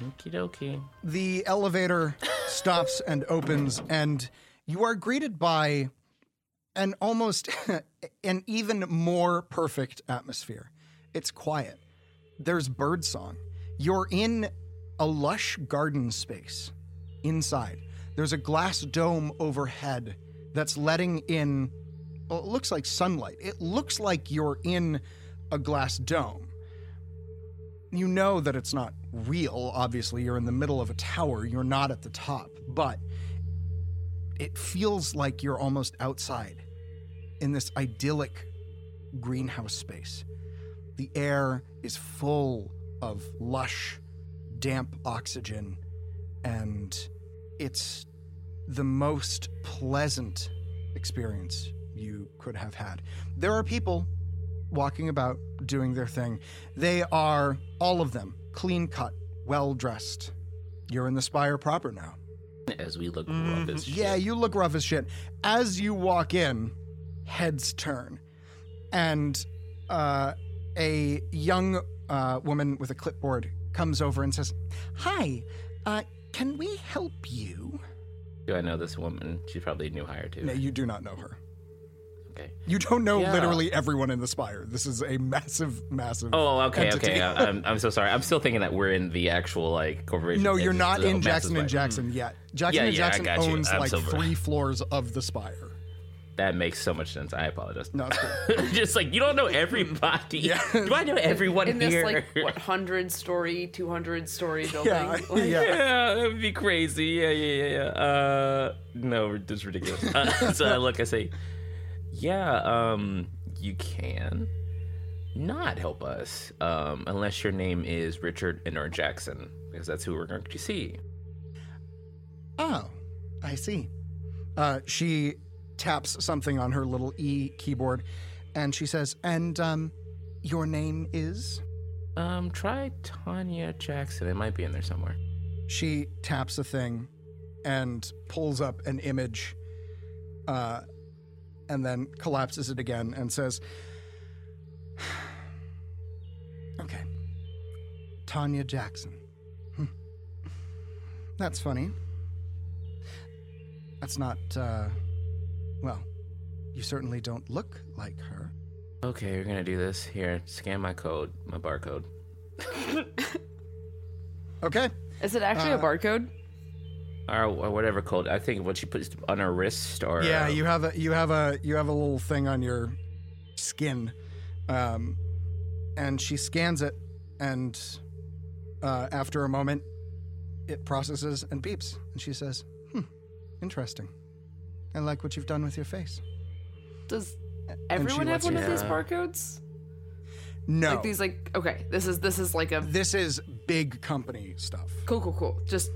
Okie dokie. The elevator stops and opens, and you are greeted by an almost an even more perfect atmosphere. It's quiet. There's birdsong. You're in a lush garden space. Inside, there's a glass dome overhead that's letting in, well, it looks like sunlight. It looks like you're in a glass dome. you know that it's not real. Obviously, you're in the middle of a tower, you're not at the top, but it feels like you're almost outside in this idyllic greenhouse space. The air is full of lush, damp oxygen, and it's the most pleasant experience you could have had. There are people walking about doing their thing. They are, all of them, clean cut, well dressed. You're in the spire proper now. As we look Mhm. rough as shit. Yeah, you look rough as shit. As you walk in, heads turn, and uh, a young uh, woman with a clipboard comes over and says, "Hi, uh, can we help you?" Do I know this woman? She's probably a new hire too. No, you do not know her. Okay. You don't know Yeah. literally everyone in the spire. This is a massive, massive. Oh, okay, entity. okay. I'm, I'm so sorry. I'm still thinking that we're in the actual like corporation. no, you're not in Jackson and. Jackson yet. Jackson Yeah, and yeah, Jackson owns like so- three floors of the spire. That makes so much sense. I apologize. No, it's just like you don't know everybody. Do I know everyone in this here? like what hundred story, two hundred story building. Yeah, Like- yeah, that would be crazy. Yeah, yeah, yeah, yeah. Uh, no, that's ridiculous. Uh, so I look, I say, yeah, um, you can not help us, um, unless your name is Richard and or Jackson, because that's who we're going to see. Oh, I see. Uh, she taps something on her little E keyboard, and she says, "And um, your name is?" Um, try Tanya Jackson. It might be in there somewhere. She taps a thing, and pulls up an image, uh, and then collapses it again and says, "Okay, Tanya Jackson. Hmm. That's funny. That's not, uh, well, you certainly don't look like her. Okay, you're gonna do this. Here, scan my code, my barcode. Okay. Is it actually Uh, a barcode? Or, or whatever code. I think what she puts on her wrist or yeah, um, you have a you have a you have a little thing on your skin, um, and she scans it, and uh, after a moment, it processes and beeps, and she says, "Hmm, interesting. I like what you've done with your face." Does everyone have one of these barcodes? No, Like these like okay, this is this is like a this is big company stuff. cool cool cool. Just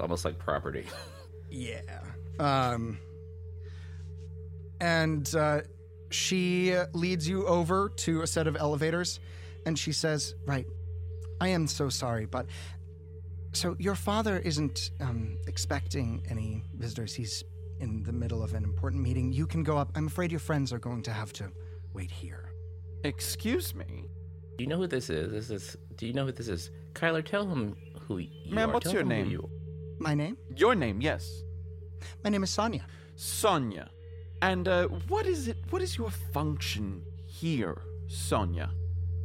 almost like property. Yeah. Um, and uh, she leads you over to a set of elevators, and she says, "Right, I am so sorry, but so your father isn't um, expecting any visitors. He's in the middle of an important meeting. You can go up. I'm afraid your friends are going to have to wait here." Excuse me. Do you know who this is? This is. Do you know who this is? Kyler, tell him who you Ma'am, are. what's Tell your him who name? you- My name? Your name, yes. My name is Sonia. Sonia. And uh, what is it? What is your function here, Sonia?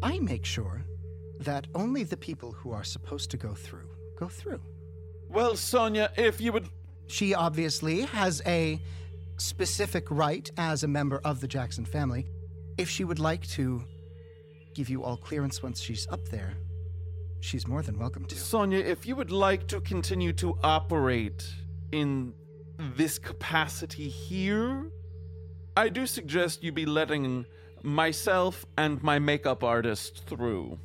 I make sure that only the people who are supposed to go through go through. Well, Sonia, if you would. She obviously has a specific right as a member of the Jackson family. If she would like to give you all clearance once she's up there, she's more than welcome to. Sonia, if you would like to continue to operate in this capacity here, I do suggest you be letting myself and my makeup artist through.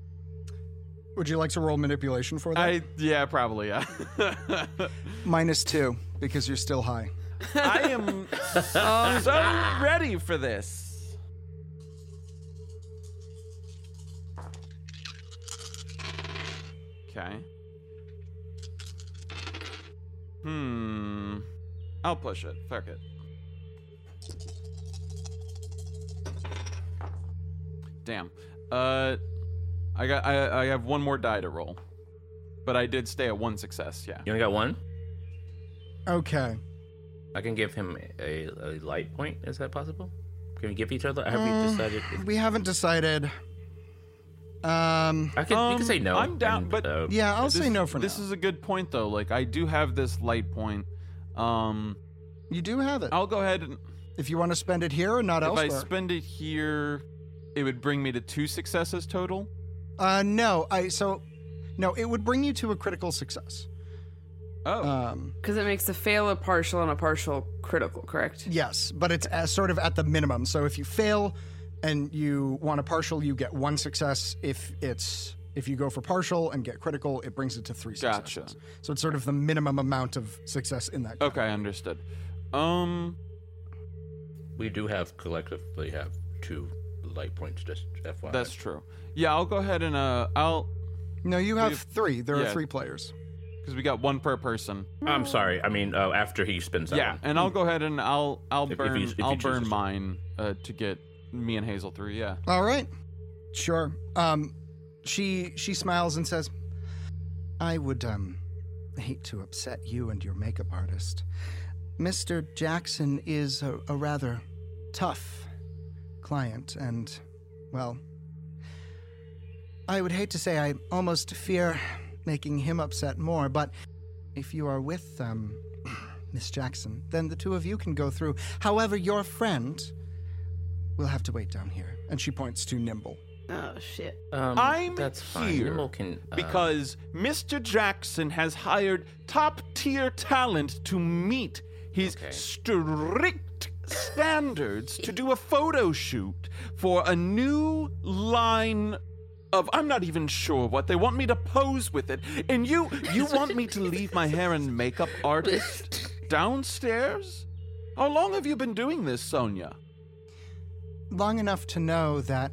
Would you like to roll manipulation for that? I yeah, probably yeah. Minus two, because you're still high. I am so ready for this. Okay. Hmm. I'll push it. Fuck it. Damn. Uh, I got. I I have one more die to roll, but I did stay at one success. Yeah. You only got one. Okay. I can give him a, a light point. Is that possible? Can we give each other? Have Uh, we decided? If, We haven't decided. Um, I can. you can say no. I'm down, and, but uh, Yeah, I'll this, say no for This now. This is a good point, though. Like I do have this light point. Um, You do have it. I'll go ahead and If you want to spend it here or not if elsewhere. If I spend it here, it would bring me to two successes total. Uh, no, I so no, it would bring you to a critical success. Oh, Um, Because it makes a fail a partial and a partial critical, correct? yes, but it's as sort of at the minimum. So if you fail and you want a partial, you get one success. If it's if you go for partial and get critical, it brings it to three Gotcha. So it's sort of the minimum amount of success in that. okay, understood. Um, We do have collectively have two light points, just FYI. that's true. Yeah, I'll go ahead and uh, I'll No, you have We've- three. There are three players. Because we got one per person. I'm sorry. I mean, uh, after he spins that Yeah, one. and I'll go ahead and I'll I'll If- if burn he's- if he I'll burn chooses mine uh, to get me and Hazel through. Yeah. All right. Sure. Um she she smiles and says, "I would um hate to upset you and your makeup artist. Mr. Jackson is a, a rather tough client and well, I would hate to say I almost fear making him upset more, but if you are with um Miss Jackson, then the two of you can go through. However, your friend will have to wait down here." And she points to Nimble. Oh shit. Um, I'm that's here Nimble can, uh, because Mr. Jackson has hired top tier talent to meet his Okay. strict standards to do a photo shoot for a new line of I'm not even sure what they want me to pose with it. And you you want me to leave my hair and makeup artist downstairs? How long have you been doing this, Sonia? long enough to know that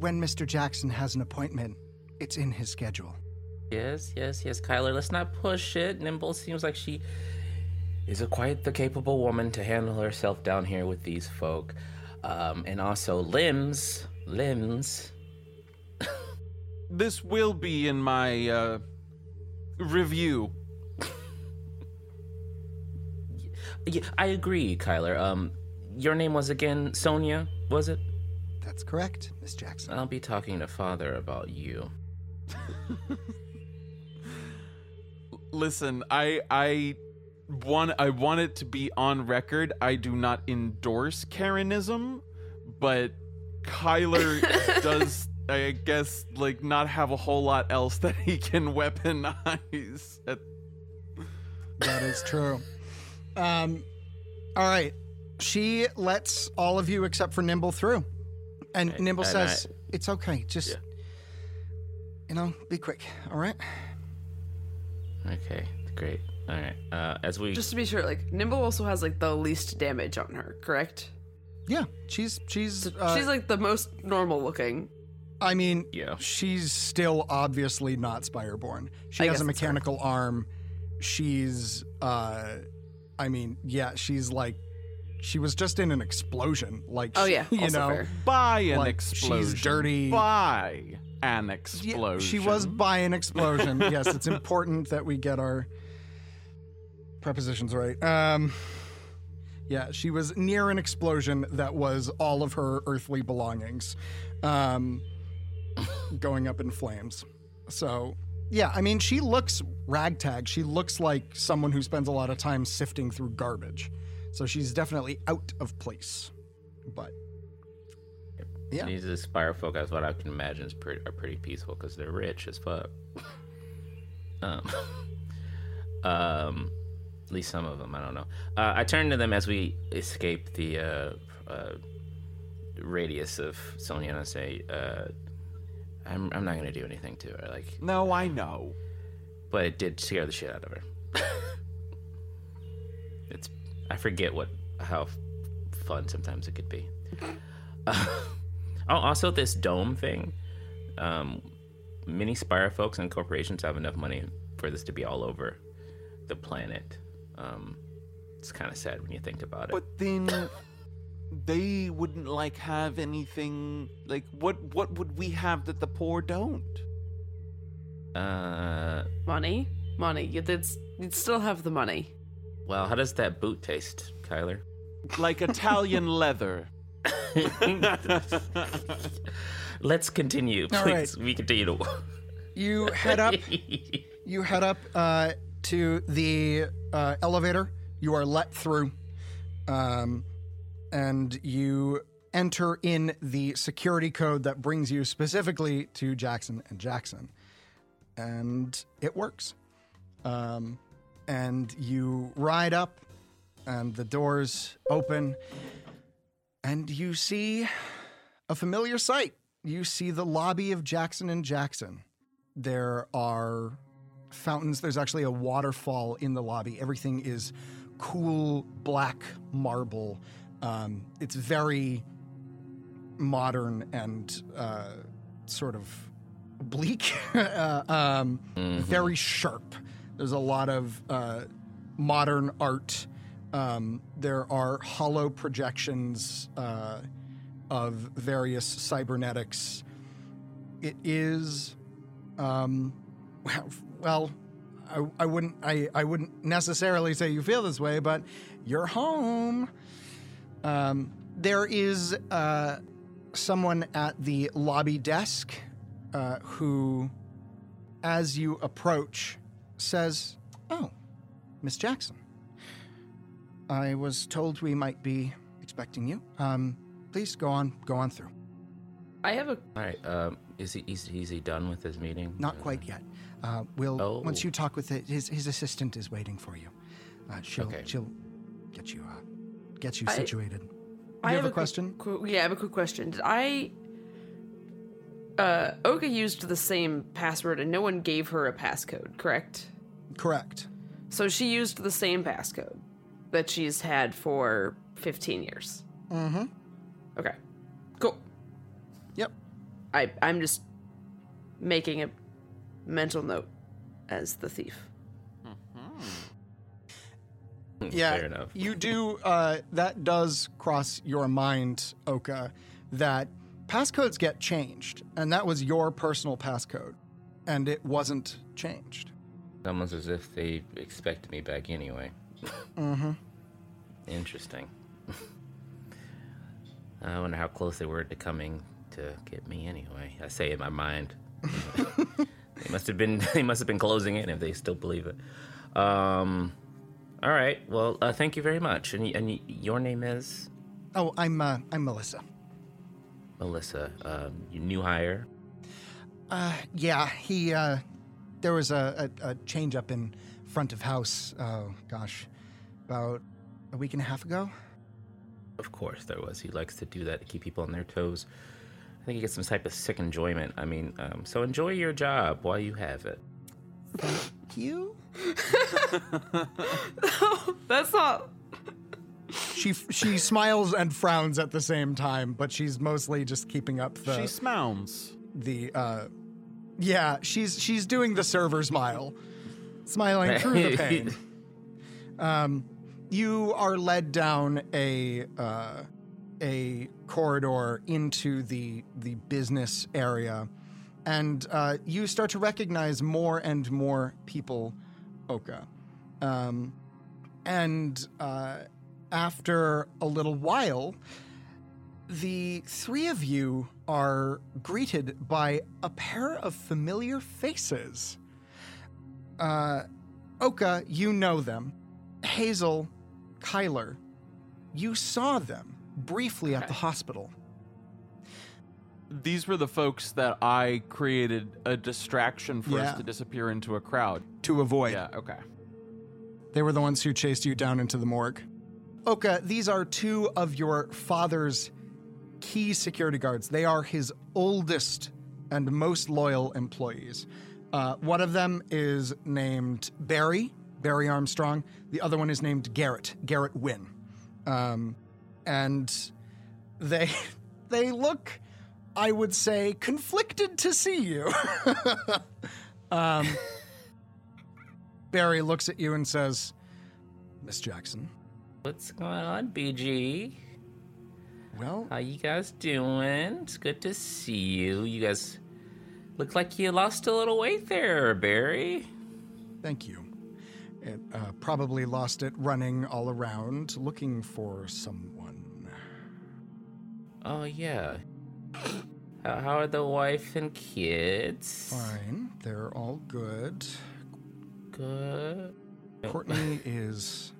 when Mr. Jackson has an appointment, it's in his schedule. Yes, yes, yes, Kyler. Let's not push it. Nimble seems like she is a quite the capable woman to handle herself down here with these folk. Um, and also limbs, limbs. This will be in my uh, review. Yeah, I agree, Kyler. Um, your name was again Sonia, was it? That's correct, Miss Jackson. I'll be talking to father about you. Listen, I I want I want it to be on record. I do not endorse Karenism, but Kyler does I guess like not have a whole lot else that he can weaponize. At, That is true. Um, all right. She lets all of you except for Nimble through. And And- Nimble and says, I- It's okay. Just, Yeah. you know, be quick. All right? Okay, great. All right. Uh, as we Just to be sure, like Nimble also has like the least damage on her, correct? Yeah. She's, she's, uh, She's like the most normal looking. I mean, Yeah. she's still obviously not Spireborn. She I has guess a that's fair. mechanical arm. She's, uh, I mean, yeah, she's like, she was just in an explosion. Like, Oh yeah, you also know, fair. by an Like, explosion. she's dirty. By an Yeah, explosion. she was by an explosion. yes, it's important that we get our prepositions right. Um, yeah, she was near an explosion that was all of her earthly belongings um, going up in flames. So, yeah, I mean, she looks ragtag. She looks like someone who spends a lot of time sifting through garbage. So she's definitely out of place. But, yeah. these Aspire folk, as what I can imagine, is pretty, are pretty peaceful because they're rich as fuck. um, um, at least some of them. I don't know. Uh, I turn to them as we escape the uh, uh, radius of Sonia and I say, uh, "I'm I'm not gonna do anything to her." Like, No, I know. but it did scare the shit out of her. it's I forget what how fun sometimes it could be. Uh, oh, also this dome thing. Um, many Spire folks and corporations have enough money for this to be all over the planet. Um, it's kind of sad when you think about it. But then they wouldn't like have anything like what what would we have that the poor don't? uh, Money, money. You'd, it's- you'd still have the money. well, how does that boot taste, Kyler? Like Italian leather. Let's continue, All please. We continue to. You head up you head up uh, to the uh, elevator. You are let through, um, and you enter in the security code that brings you specifically to Jackson and Jackson, and it works. Um, and you ride up, and the doors open, and you see a familiar sight. You see the lobby of Jackson and Jackson. There are fountains. There's actually a waterfall in the lobby. Everything is cool black marble. Um, it's very modern and uh, sort of bleak, uh, um, very sharp. There's a lot of uh, modern art. Um, there are holo projections uh, of various cybernetics. It is, um, well, well I, I wouldn't I, I wouldn't necessarily say you feel this way, but you're home. Um, there is uh, someone at the lobby desk uh, who, as you approach, says, "Oh, Miss Jackson, I was told we might be expecting you. Um, please go on, go on through." I have a All right. Um, is he is, is he done with his meeting? Not quite yet. Uh, we'll Oh. once you talk with it, his his assistant is waiting for you. Uh, she'll Okay. she'll get you uh, get you I- situated. You I have, a question? qu- yeah, I have a quick question. Did I? Uh, Oka used the same password, and no one gave her a passcode. Correct. Correct. So she used the same passcode that she's had for 15 years. Mm-hmm. Okay. Cool. Yep. I I'm just making a mental note as the thief. Yeah, Fair enough. you do. Uh, that does cross your mind, Oka, that passcodes get changed, and that was your personal passcode, and it wasn't changed. Almost as if they expected me back anyway. Mm-hmm. Interesting. I wonder how close they were to coming to get me anyway. I say in my mind. they must have been they must have been closing in if they still believe it. Um all right. Well, uh, thank you very much. And, and your name is Oh, I'm uh, I'm Melissa. Melissa. Um, you new hire. Uh, yeah, he. Uh, there was a, a, a change up in front of house. Oh gosh, about a week and a half ago. Of course, there was. He likes to do that to keep people on their toes. I think he gets some type of sick enjoyment. I mean, um, so enjoy your job while you have it. Thank you. That's not. She she smiles and frowns at the same time, but she's mostly just keeping up the she smounds. the uh yeah, she's she's doing the server smile. Smiling through the pain. Um you are led down a uh a corridor into the the business area and uh, you start to recognize more and more people Oka. Um, and uh, after a little while, the three of you are greeted by a pair of familiar faces. Uh, Oka, you know them. Hazel, Kyler, you saw them briefly at the hospital. These were the folks that I created a distraction for Yeah. us to disappear into a crowd. To avoid. Yeah, okay. They were the ones who chased you down into the morgue. Oka, these are two of your father's key security guards. They are his oldest and most loyal employees. Uh, one of them is named Barry, Barry Armstrong. The other one is named Garrett, Garrett Wynn. Um, and they they look, I would say, conflicted to see you. um, Barry looks at you and says, Miss Jackson, What's going on, BG? well, How you guys doing? It's good to see you. You guys look like you lost a little weight there, Barry. thank you. It uh, probably lost it running all around looking for someone. Oh yeah. How, are the wife and kids? Fine, they're all good. Good. Courtney is,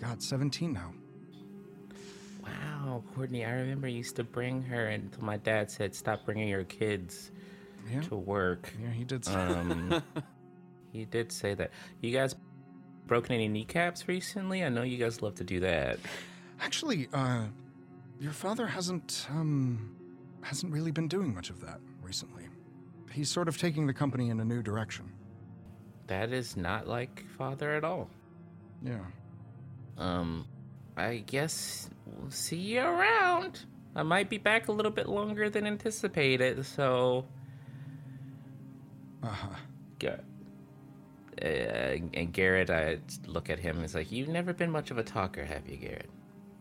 God, 17 now. Wow. Courtney, I remember you used to bring her until my dad said, "Stop bringing your kids Yeah. to work." Yeah, he did. say- Um, he did say that. You guys broken any kneecaps recently? I know you guys love to do that. Actually, uh, your father hasn't um hasn't really been doing much of that recently. He's sort of taking the company in a new direction. That is not like father at all. Yeah. Um, I guess we'll see you around. I might be back a little bit longer than anticipated, so. Uh huh. Good. Uh, and Garrett, I look at him and it's like, You've never been much of a talker, have you, Garrett?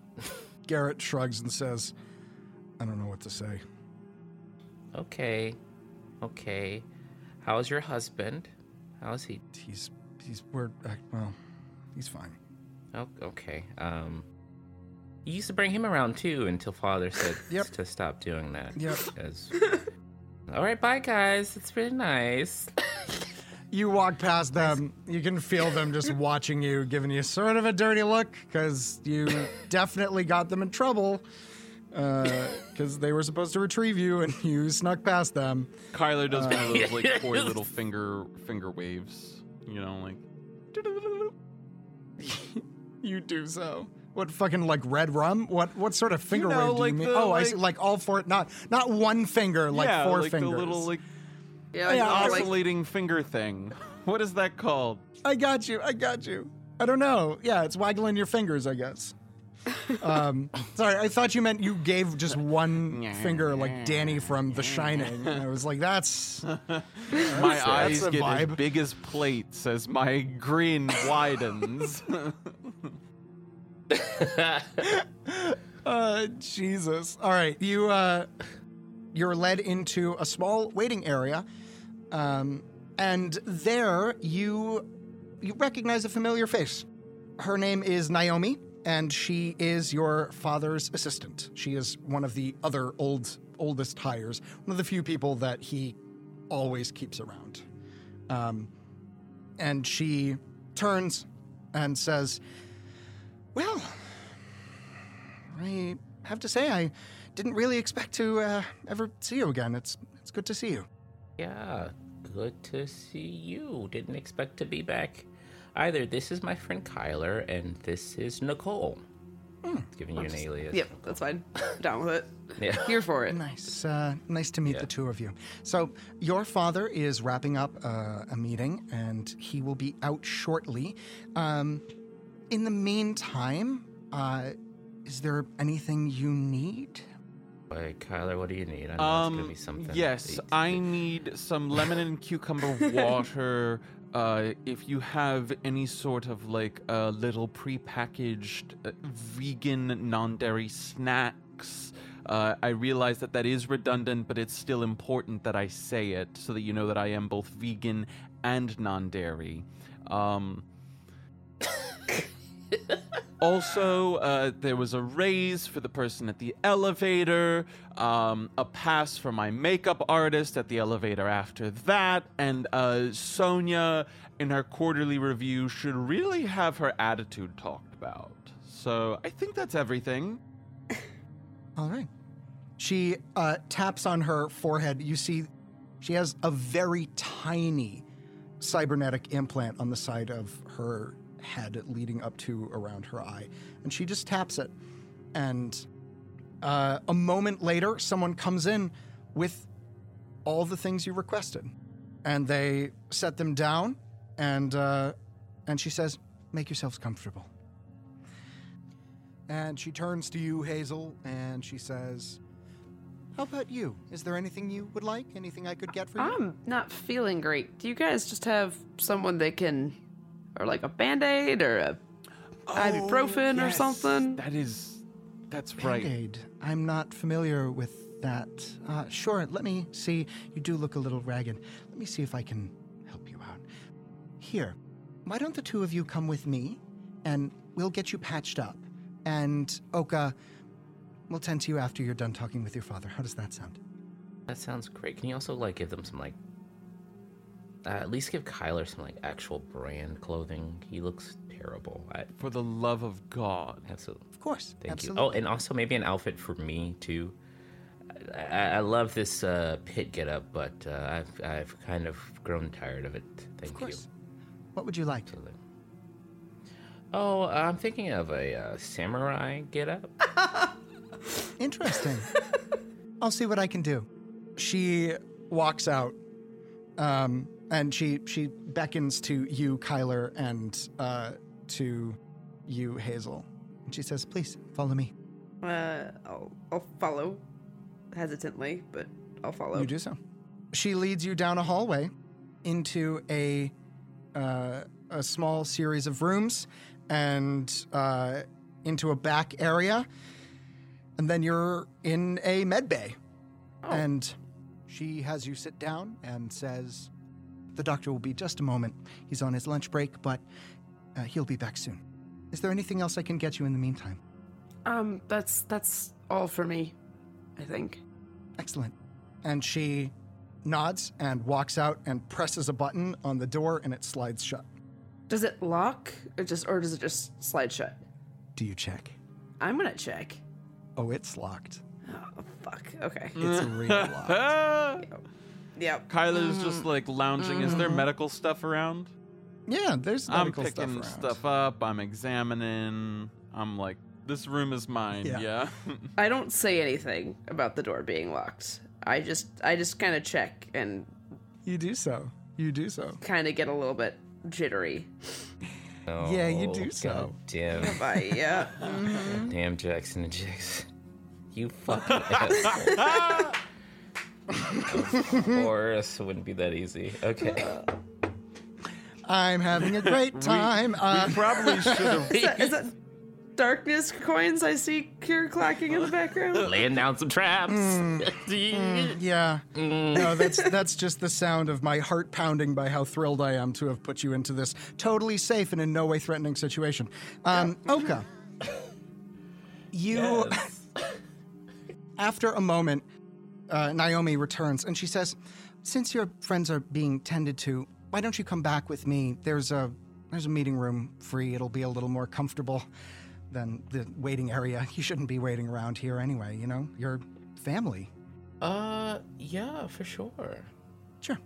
Garrett shrugs and says, "I don't know what to say." Okay. Okay. How's your husband? How's he? He's he's we're uh, well, he's fine. Oh, okay. Um, you used to bring him around too until father said Yep. to stop doing that. Yep. As... All right, bye guys. It's really nice. You walk past them, you can feel them just watching you, giving you sort of a dirty look because you definitely got them in trouble Uh, because they were supposed to retrieve you and you snuck past them. Kyler does one of those like uh, coy little finger finger waves. You know, like You do so. What fucking like red rum? What what sort of finger know, wave do like you mean? the, oh, I like- see. Like all four, not not one finger, like yeah, four like fingers. the little like Yeah, Yeah, like, like- oscillating finger thing. What is that called? I got you. I got you. I don't know. Yeah, it's waggling your fingers, I guess. Um, sorry, I thought you meant you gave just one finger, like Danny from The Shining. And I was like, that's My that's eyes a get as big as plates as my grin widens. uh, Jesus. All right, you uh, you're led into a small waiting area, um, and there you you recognize a familiar face. Her name is Naomi, and she is your father's assistant. She is one of the other old oldest hires, one of the few people that he always keeps around. Um, and she turns and says, "Well, I have to say I didn't really expect to uh, ever see you again. It's it's good to see you." Yeah, good to see you. Didn't expect to be back either. This is my friend Kyler, and this is Nicole. Giving you an alias. Yep, that's fine. Down with it. Yeah. Here for it. Nice, uh, nice to meet the two of you. So, your father is wrapping up uh, a meeting, and he will be out shortly. Um, in the meantime, uh, is there anything you need? Wait, Kyler, what do you need? I know it's gonna Um, be something. yes, I need some lemon and cucumber water. Uh, if you have any sort of like uh, little prepackaged uh, vegan non-dairy snacks, uh, I realize that that is redundant, but it's still important that I say it so that you know that I am both vegan and non-dairy. Um, also, uh, there was a raise for the person at the elevator, um, a pass for my makeup artist at the elevator after that, and uh, Sonia, in her quarterly review, should really have her attitude talked about. So I think that's everything. All right. She uh, taps on her forehead. You see, she has a very tiny cybernetic implant on the side of her head, leading up to around her eye. And she just taps it. And uh, a moment later, someone comes in with all the things you requested. And they set them down, and, uh, and she says, Make yourselves comfortable. And she turns to you, Hazel, and she says, How about you? Is there anything you would like? Anything I could get for you? I'm not feeling great. Do you guys just have someone that can, or like a band aid or a ibuprofen or something? That is, that's right. Band-Aid. I'm not familiar with that. Uh, sure, let me see. You do look a little ragged. Let me see if I can help you out. Here, why don't the two of you come with me, and we'll get you patched up. And Oka, we'll tend to you after you're done talking with your father. How does that sound? That sounds great. Can you also like give them some like uh, at least give Kyler some like actual brand clothing. He looks terrible. I, For the love of God. absolutely. Of course. Thank absolutely. you. Oh, and also maybe an outfit for me too. I, I I love this uh, pit get up, but uh, I've I've kind of grown tired of it. Thank of course. you. What would you like? Absolutely. Oh, I'm thinking of a uh, samurai get up. Interesting. I'll see what I can do. She walks out, um, and she she beckons to you, Kyler, and uh, to you, Hazel. And she says, "Please follow me." Uh, I'll I'll follow, hesitantly, but I'll follow. You do so. She leads you down a hallway into a uh, a small series of rooms and uh, into a back area, and then you're in a med bay. And she has you sit down and says, "The doctor will be just a moment. He's on his lunch break, but uh, he'll be back soon. Is there anything else I can get you in the meantime?" Um, that's that's all for me, I think. Excellent. And she nods and walks out and presses a button on the door and it slides shut. Does it lock or just or does it just slide shut? Do you check? I'm gonna check. Oh, it's locked. Oh fuck. Okay. It's real locked. Yep. Kyler's just like lounging. Is there Mhm. medical stuff around? Yeah, there's medical stuff. I'm medical stuff picking stuff up. I'm examining. I'm like, this room is mine. Yeah. Yeah. I don't say anything about the door being locked. I just I just kind of check and You do so. You do so. kind of get a little bit jittery. Yeah, you do Oh, so. Damn. Bye. Yeah. Mhm. Damn Jackson and Jackson. You fucking asshole. Of course, it wouldn't be that easy. Okay. I'm having a great time. uh, probably should have. Is that, is that darkness coins I see here clacking in the background? Laying down some traps. Mm, yeah. No, that's that's just the sound of my heart pounding by how thrilled I am to have put you into this totally safe and in no way threatening situation. Um, Oka, you. After a moment, uh, Naomi returns and she says, "Since your friends are being tended to, why don't you come back with me? There's a there's a meeting room free. It'll be a little more comfortable than the waiting area. You shouldn't be waiting around here anyway. You know, you're family. Uh, yeah, for sure. Sure,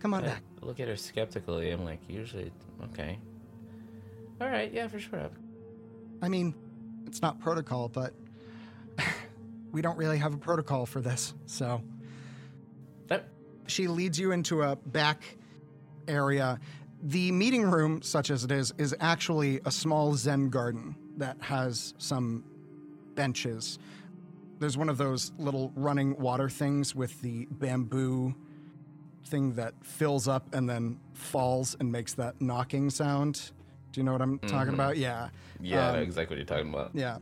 come on I back. look at her skeptically. I'm like, usually, okay. All right, yeah, for sure. I mean, it's not protocol, but we don't really have a protocol for this, so. She leads you into a back area. The meeting room, such as it is, is actually a small Zen garden that has some benches. There's one of those little running water things with the bamboo thing that fills up and then falls and makes that knocking sound. Do you know what I'm talking Mhm. about? Yeah. Yeah, I Um, know exactly what you're talking about. yeah,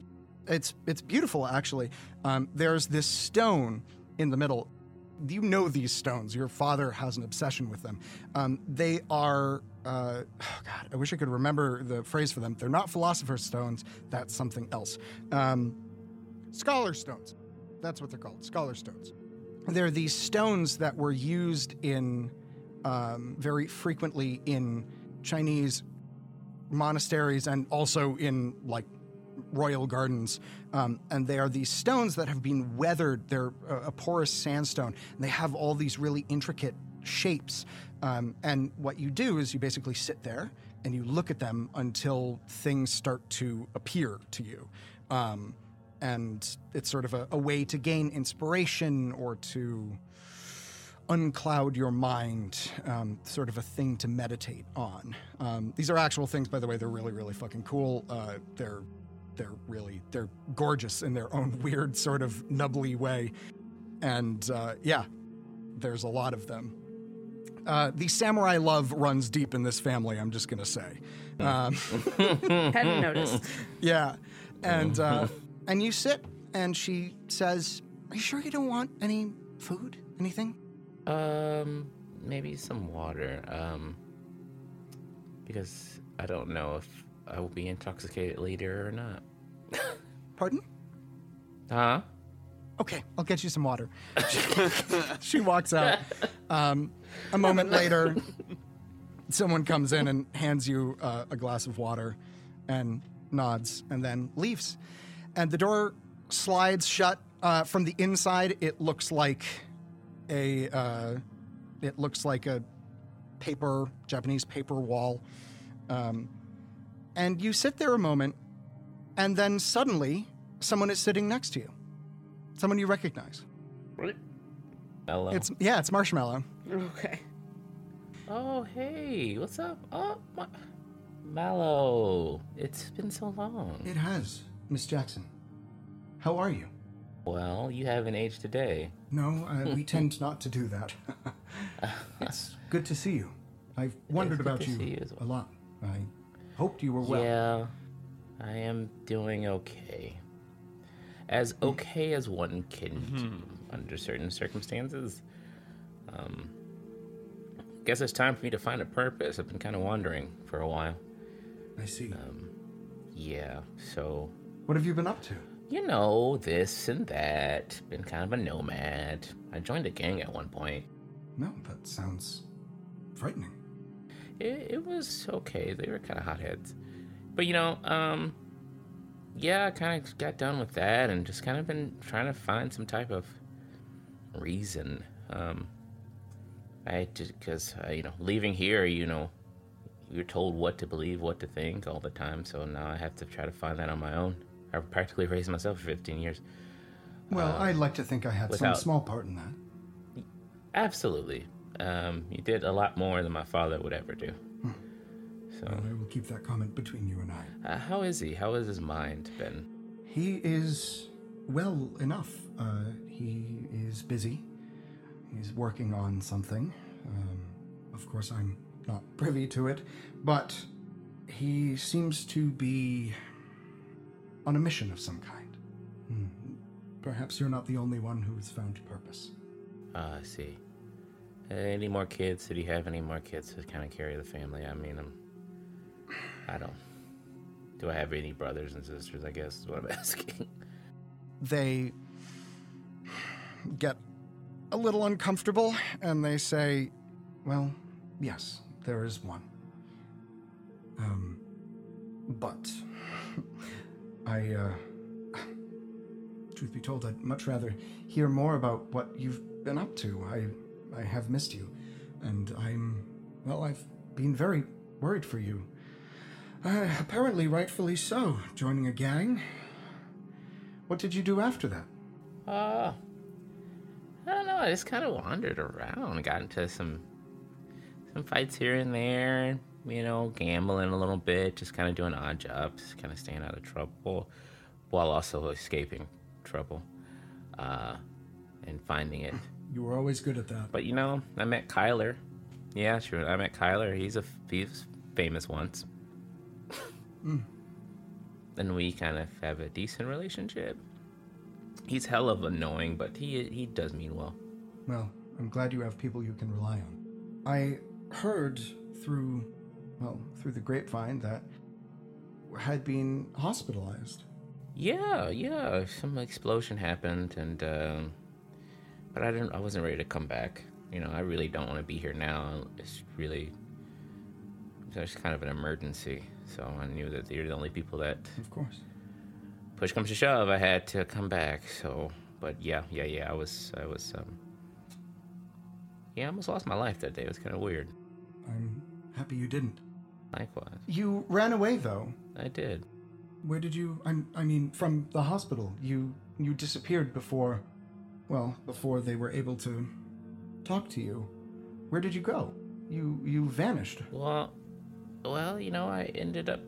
it's it's beautiful actually. Um, there's this stone in the middle. You know these stones. Your father has an obsession with them. Um, they are. Uh, oh God, I wish I could remember the phrase for them. They're not philosopher's stones. That's something else. Um, scholar stones. That's what they're called. Scholar stones. They're these stones that were used in um, very frequently in Chinese monasteries and also in like royal gardens. Um, and they are these stones that have been weathered. They're a, a porous sandstone, and they have all these really intricate shapes. Um, and what you do is you basically sit there and you look at them until things start to appear to you. Um, and it's sort of a, a way to gain inspiration or to uncloud your mind, um, sort of a thing to meditate on. Um, these are actual things, by the way. They're really, really fucking cool. Uh, they're they're really they're gorgeous in their own weird sort of nubbly way, and uh, yeah, there's a lot of them. Uh, the samurai love runs deep in this family. I'm just gonna say. Um, Hadn't noticed. Yeah, and uh, and you sit, and she says, "Are you sure you don't want any food? Anything?" Um, maybe some water. Um, because I don't know if I will be intoxicated later or not. Pardon? Huh? Okay, I'll get you some water. she walks out. Um, a moment later, someone comes in and hands you uh, a glass of water and nods and then leaves. And the door slides shut. Uh, from the inside, it looks like a uh, it looks like a paper Japanese paper wall. Um, and you sit there a moment, and then suddenly someone is sitting next to you. Someone you recognize. Right. Hello. It's yeah, it's Marshmallow. Okay. Oh, hey, what's up? Oh, my... Mallow. It's been so long. It has, Miss Jackson. How are you? Well, you haven't aged today. No, uh, we tend not to do that. it's good to see you. I've wondered about you, you as a lot. I hoped you were well. Yeah, I am doing okay. As okay as one can do under certain circumstances. Um, guess it's time for me to find a purpose. I've been kind of wandering for a while. I see. Um, yeah, so What have you been up to? you know this and that. Been kind of a nomad. I joined a gang at one point. No, that sounds frightening. It, it was okay. They were kind of hotheads, but you know, um, yeah, I kind of got done with that and just kind of been trying to find some type of reason. Um, I just because uh, you know, leaving here, you know, you're told what to believe, what to think all the time. So now I have to try to find that on my own. I've practically raised myself for 15 years. Well, I'd like to think I had some small part in that. Absolutely, um, you did a lot more than my father would ever do. So, Well, I will keep that comment between you and I. uh, how is he? How has his mind been? He is well enough. Uh, he is busy. He's working on something. Um, of course, I'm not privy to it, but he seems to be on a mission of some kind. Hmm. Perhaps you're not the only one who has found purpose. Ah, I see. Uh, any more kids? Did he have any more kids to kind of carry the family? I mean, I'm, I don't. Do I have any brothers and sisters? I guess is what I'm asking. They get a little uncomfortable and they say, Well, yes, there is one. Um, but I, uh, truth be told, I'd much rather hear more about what you've been up to. I, I have missed you, and I'm, well, I've been very worried for you. Uh, apparently, rightfully so. Joining a gang. What did you do after that? Uh, I don't know. I just kind of wandered around, got into some some fights here and there. You know, gambling a little bit, just kind of doing odd jobs, kind of staying out of trouble, while also escaping trouble, uh, and finding it. You were always good at that. But you know, I met Kyler. Yeah, sure. I met Kyler. He's a he's famous once. Mm. And we kind of have a decent relationship. He's hell of annoying, but he he does mean well. Well, I'm glad you have people you can rely on. I heard through, well, through the grapevine that had been hospitalized. Yeah, yeah. Some explosion happened, and um, but I didn't. I wasn't ready to come back. You know, I really don't want to be here now. It's really, it's kind of an emergency. So I knew that you're the only people that Of course. push comes to shove, I had to come back. So, but yeah, yeah, yeah. I was, I was, um, yeah, I almost lost my life that day. It was kind of weird. I'm happy you didn't. Likewise, You ran away though. I did. Where did you? I'm, I mean, from the hospital. You you disappeared before, well, before they were able to talk to you. Where did you go? You you vanished. Well, well, you know, I ended up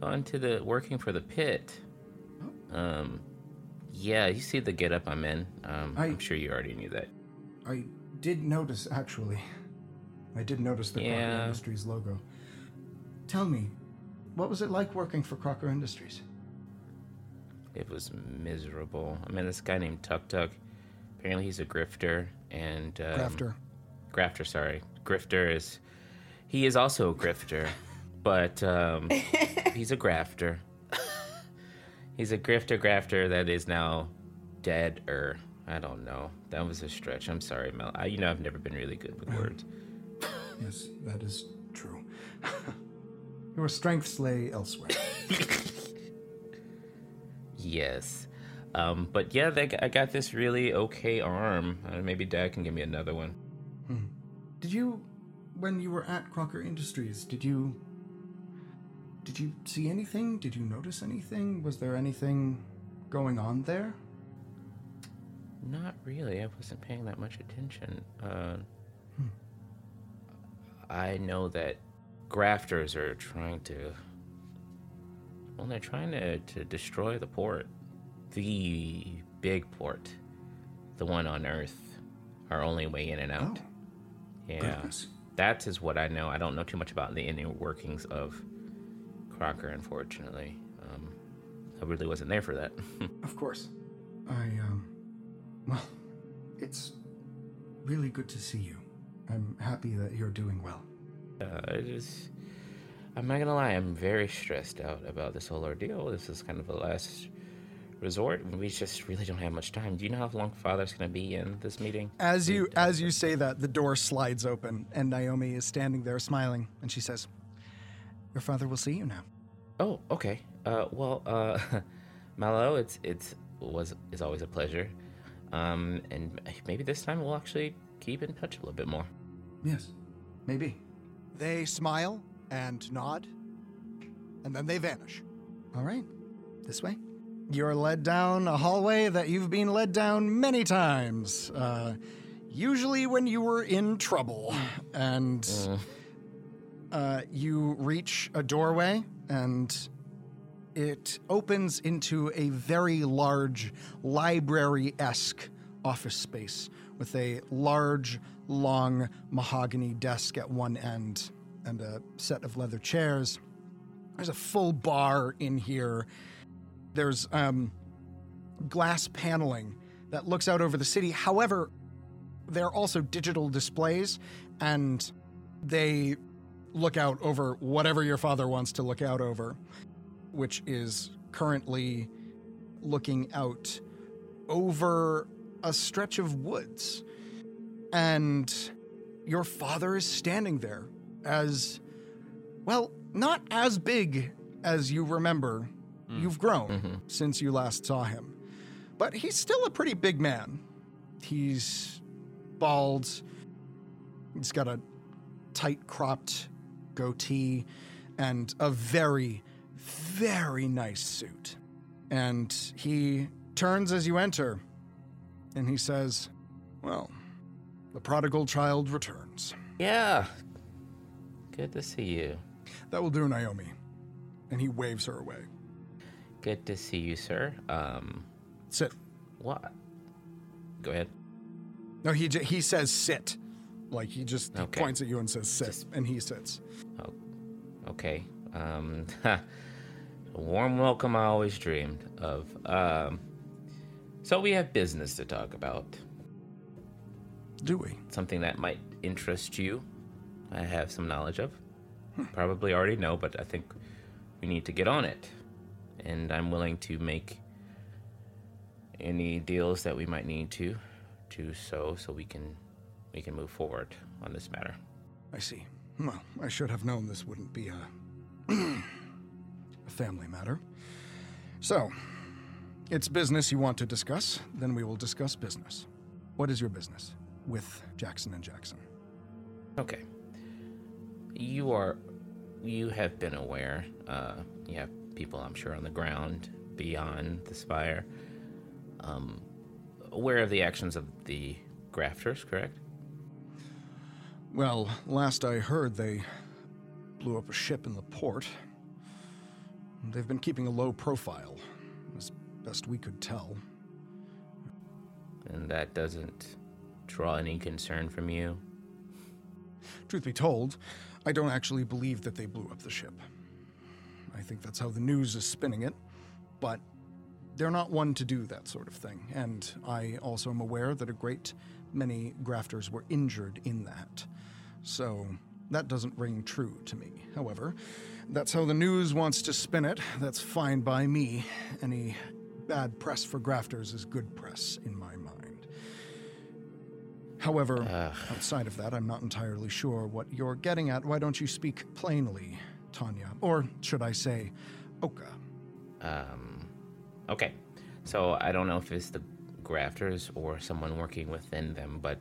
going to the working for the pit. Um, yeah, you see the get up I'm in. Um, I- I'm sure you already knew that. I did notice actually. I did notice the Crocker Industries logo. Tell me, what was it like working for Crocker Industries? It was miserable. I met this guy named Tuk Tuk. Apparently, he's a grifter and um, Grafter. Grafter, sorry. Grifter is. He is also a grifter, but um, he's a grafter. he's a grifter grafter that is now dead or I don't know. That was a stretch. I'm sorry, Mel. I, you know, I've never been really good with words. Yes, that is true. Your strengths lay elsewhere. Yes. Um, but yeah, they, I got this really okay arm. Uh, maybe Dad can give me another one. Hmm. Did you, when you were at Crocker Industries, did you, did you see anything? Did you notice anything? Was there anything going on there? Not really. I wasn't paying that much attention. Uh, hmm. I know that grafters are trying to. Well, they're trying to, to destroy the port. The big port. The one on Earth. Our only way in and out. Oh. Yeah. Goodness. That is what I know. I don't know too much about the inner workings of Crocker, unfortunately. Um, I really wasn't there for that. Of course. I, um. Well, it's really good to see you. I'm happy that you're doing well. Uh, it is. I'm not gonna lie. I'm very stressed out about this whole ordeal. This is kind of the last resort. and We just really don't have much time. Do you know how long Father's gonna be in this meeting? As you as you say that, the door slides open and Naomi is standing there smiling and she says, "Your father will see you now." Oh, okay. Uh, well, uh, Mallow, it's it's was is always a pleasure. Um, and maybe this time we'll actually keep in touch a little bit more. Yes, maybe. They smile and nod, and then they vanish. All right, this way. You're led down a hallway that you've been led down many times. Uh, usually when you were in trouble, and uh, you reach a doorway, and it opens into a very large library esque office space with a large, long mahogany desk at one end and a set of leather chairs. There's a full bar in here. There's um, glass paneling that looks out over the city. However, there are also digital displays, and they look out over whatever your father wants to look out over which is currently looking out over a stretch of woods. And your father is standing there as, well, not as big as you remember. You've grown Mm-hmm. since you last saw him. But he's still a pretty big man. He's bald. He's got a tight cropped goatee and a very, very nice suit. And he turns as you enter and he says, Well, the prodigal child returns. Yeah. Good to see you. That will do, Naomi. And he waves her away. Good to see you, sir. Um, Sit. what? Go ahead. No, he, j- he says sit. Like he just he points at you and says sit, and he sits. Oh, okay. Um, a warm welcome I always dreamed of. Um, so we have business to talk about. Do we? Something that might interest you. I have some knowledge of. Probably already know, but I think we need to get on it. And I'm willing to make any deals that we might need to do so so we can we can move forward on this matter. I see. Well, I should have known this wouldn't be a, a family matter. So, it's business you want to discuss, then we will discuss business. What is your business with Jackson and Jackson? Okay. You are, you have been aware. Uh, you have people, I'm sure, on the ground beyond the spire, um, aware of the actions of the grafters, correct? Well, last I heard, they blew up a ship in the port. They've been keeping a low profile, as best we could tell. And that doesn't draw any concern from you. Truth be told, I don't actually believe that they blew up the ship. I think that's how the news is spinning it, but they're not one to do that sort of thing. And I also am aware that a great many grafters were injured in that. So that doesn't ring true to me. However, that's how the news wants to spin it. That's fine by me. Any bad press for grafters is good press in my mind. However, outside of that, I'm not entirely sure what you're getting at. Why don't you speak plainly, Tanya? Or should I say, Oka? Um, okay. So I don't know if it's the grafters or someone working within them, but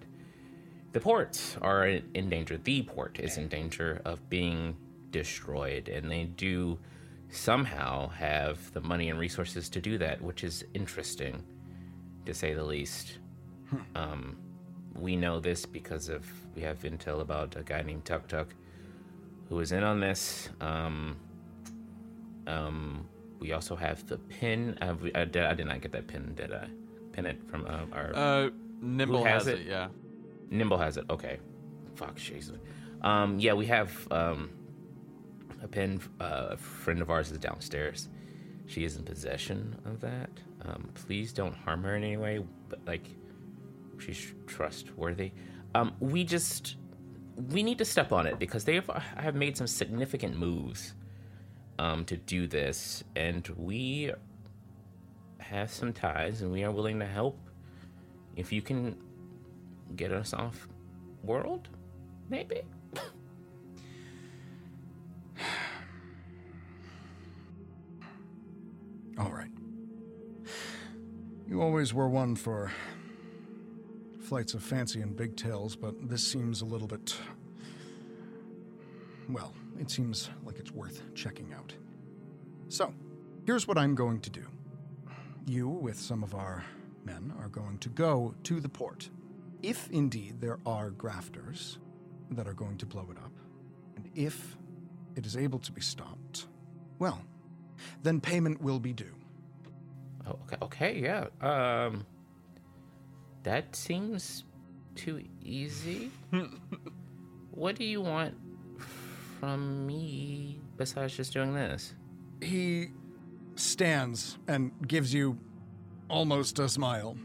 the ports are in danger. The port is in danger of being destroyed, and they do somehow have the money and resources to do that, which is interesting, to say the least. Um, we know this because of we have intel about a guy named Tuk Tuk who is in on this. Um, um, we also have the pin. Uh, we, I, did, I did not get that pin, did I? Pin it from uh, our. Uh, Nimble Who has, it? Yeah. Nimble has it. Okay. Fuck, Jesus. Um, yeah, we have um, a pin. Uh, a friend of ours is downstairs. She is in possession of that. Um, please don't harm her in any way. But like, she's trustworthy. Um, we just we need to step on it because they have, made some significant moves um, to do this, and we have some ties, and we are willing to help. If you can get us off world, maybe. All right. You always were one for flights of fancy and big tales, but this seems a little bit. Well, it seems like it's worth checking out. So, here's what I'm going to do. You, with some of our men, are going to go to the port. If indeed there are grafters that are going to blow it up, and if it is able to be stopped, well, then payment will be due. Oh, okay, okay, yeah. Um, that seems too easy. what do you want from me besides just doing this? He stands and gives you almost a smile.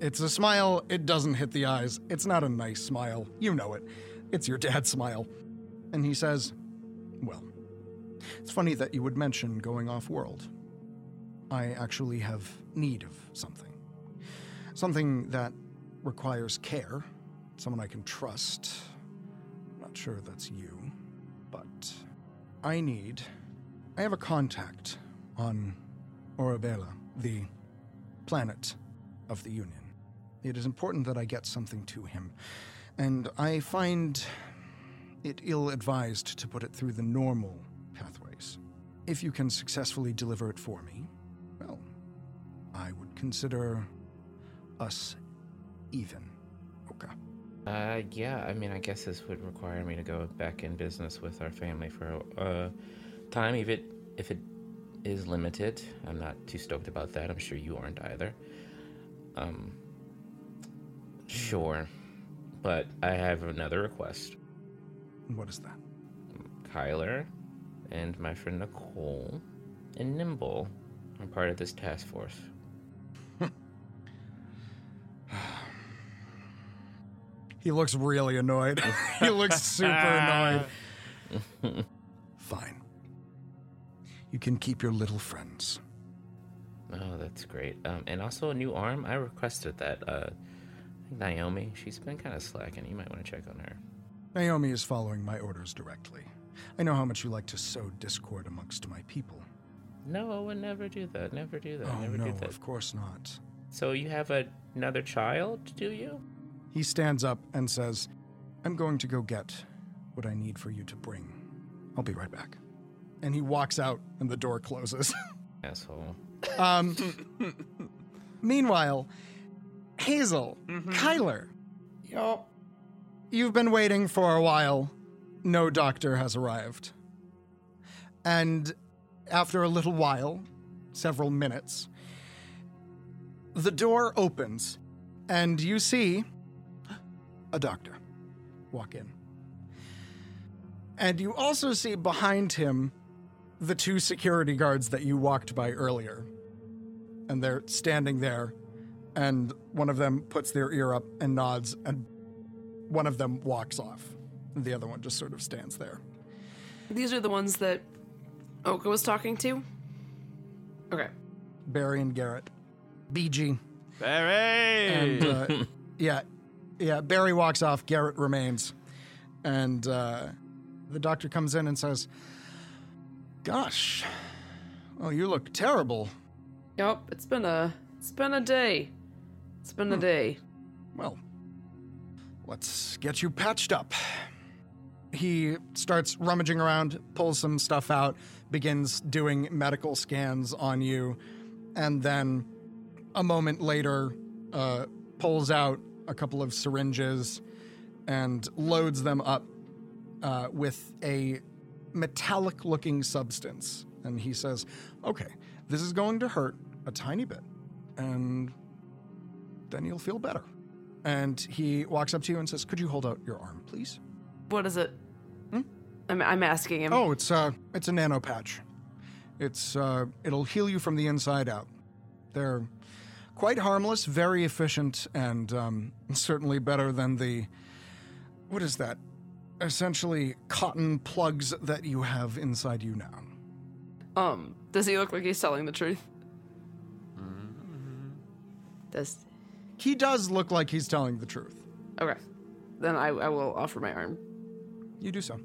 It's a smile, it doesn't hit the eyes. It's not a nice smile. You know it. It's your dad's smile. And he says, Well, it's funny that you would mention going off world. I actually have need of something. Something that requires care, someone I can trust. I'm Not sure that's you, but I need. I have a contact on Orabella, the planet of the Union. It is important that I get something to him, and I find it ill advised to put it through the normal pathways. If you can successfully deliver it for me, well, I would consider us even. Okay. Uh, yeah, I mean, I guess this would require me to go back in business with our family for a uh, time, if it, if it is limited. I'm not too stoked about that. I'm sure you aren't either. Um, sure. But I have another request. What is that? Kyler and my friend Nicole and Nimble are part of this task force. He looks really annoyed. he looks super annoyed. Fine. You can keep your little friends. Oh, that's great. Um, and also a new arm. I requested that. Uh, Naomi, she's been kind of slacking. You might want to check on her. Naomi is following my orders directly. I know how much you like to sow discord amongst my people. No, I would never do that. Never do that. Oh, never no, do that. of course not. So you have a, another child, do you? He stands up and says, I'm going to go get what I need for you to bring. I'll be right back. And he walks out and the door closes. Asshole. um, meanwhile, Hazel, Kyler. Yup. You've been waiting for a while. No doctor has arrived. And after a little while, several minutes, the door opens and you see a doctor walk in. And you also see behind him the two security guards that you walked by earlier. And they're standing there, and one of them puts their ear up and nods, and one of them walks off. And the other one just sort of stands there. These are the ones that Oka was talking to? Okay. Barry and Garrett. BG. Barry! And uh, yeah, Yeah, Barry walks off. Garrett remains, and uh, the doctor comes in and says, "Gosh, oh, you look terrible. Yep, it's been a it's been a day. It's been a day. Well, let's get you patched up." He starts rummaging around, pulls some stuff out, begins doing medical scans on you, and then a moment later, uh, pulls out a couple of syringes and loads them up uh, with a metallic looking substance. And he says, Okay, this is going to hurt a tiny bit, and then you'll feel better. And he walks up to you and says, Could you hold out your arm, please? What is it? I'm, I'm asking him. Oh, it's uh, it's a nano patch. It's uh, it'll heal you from the inside out. They're quite harmless, very efficient, and um, certainly better than the what is that? Essentially, cotton plugs that you have inside you now. Um, does he look like he's telling the truth? Does He does look like he's telling the truth. okay? Then I, I will offer my arm. You do so.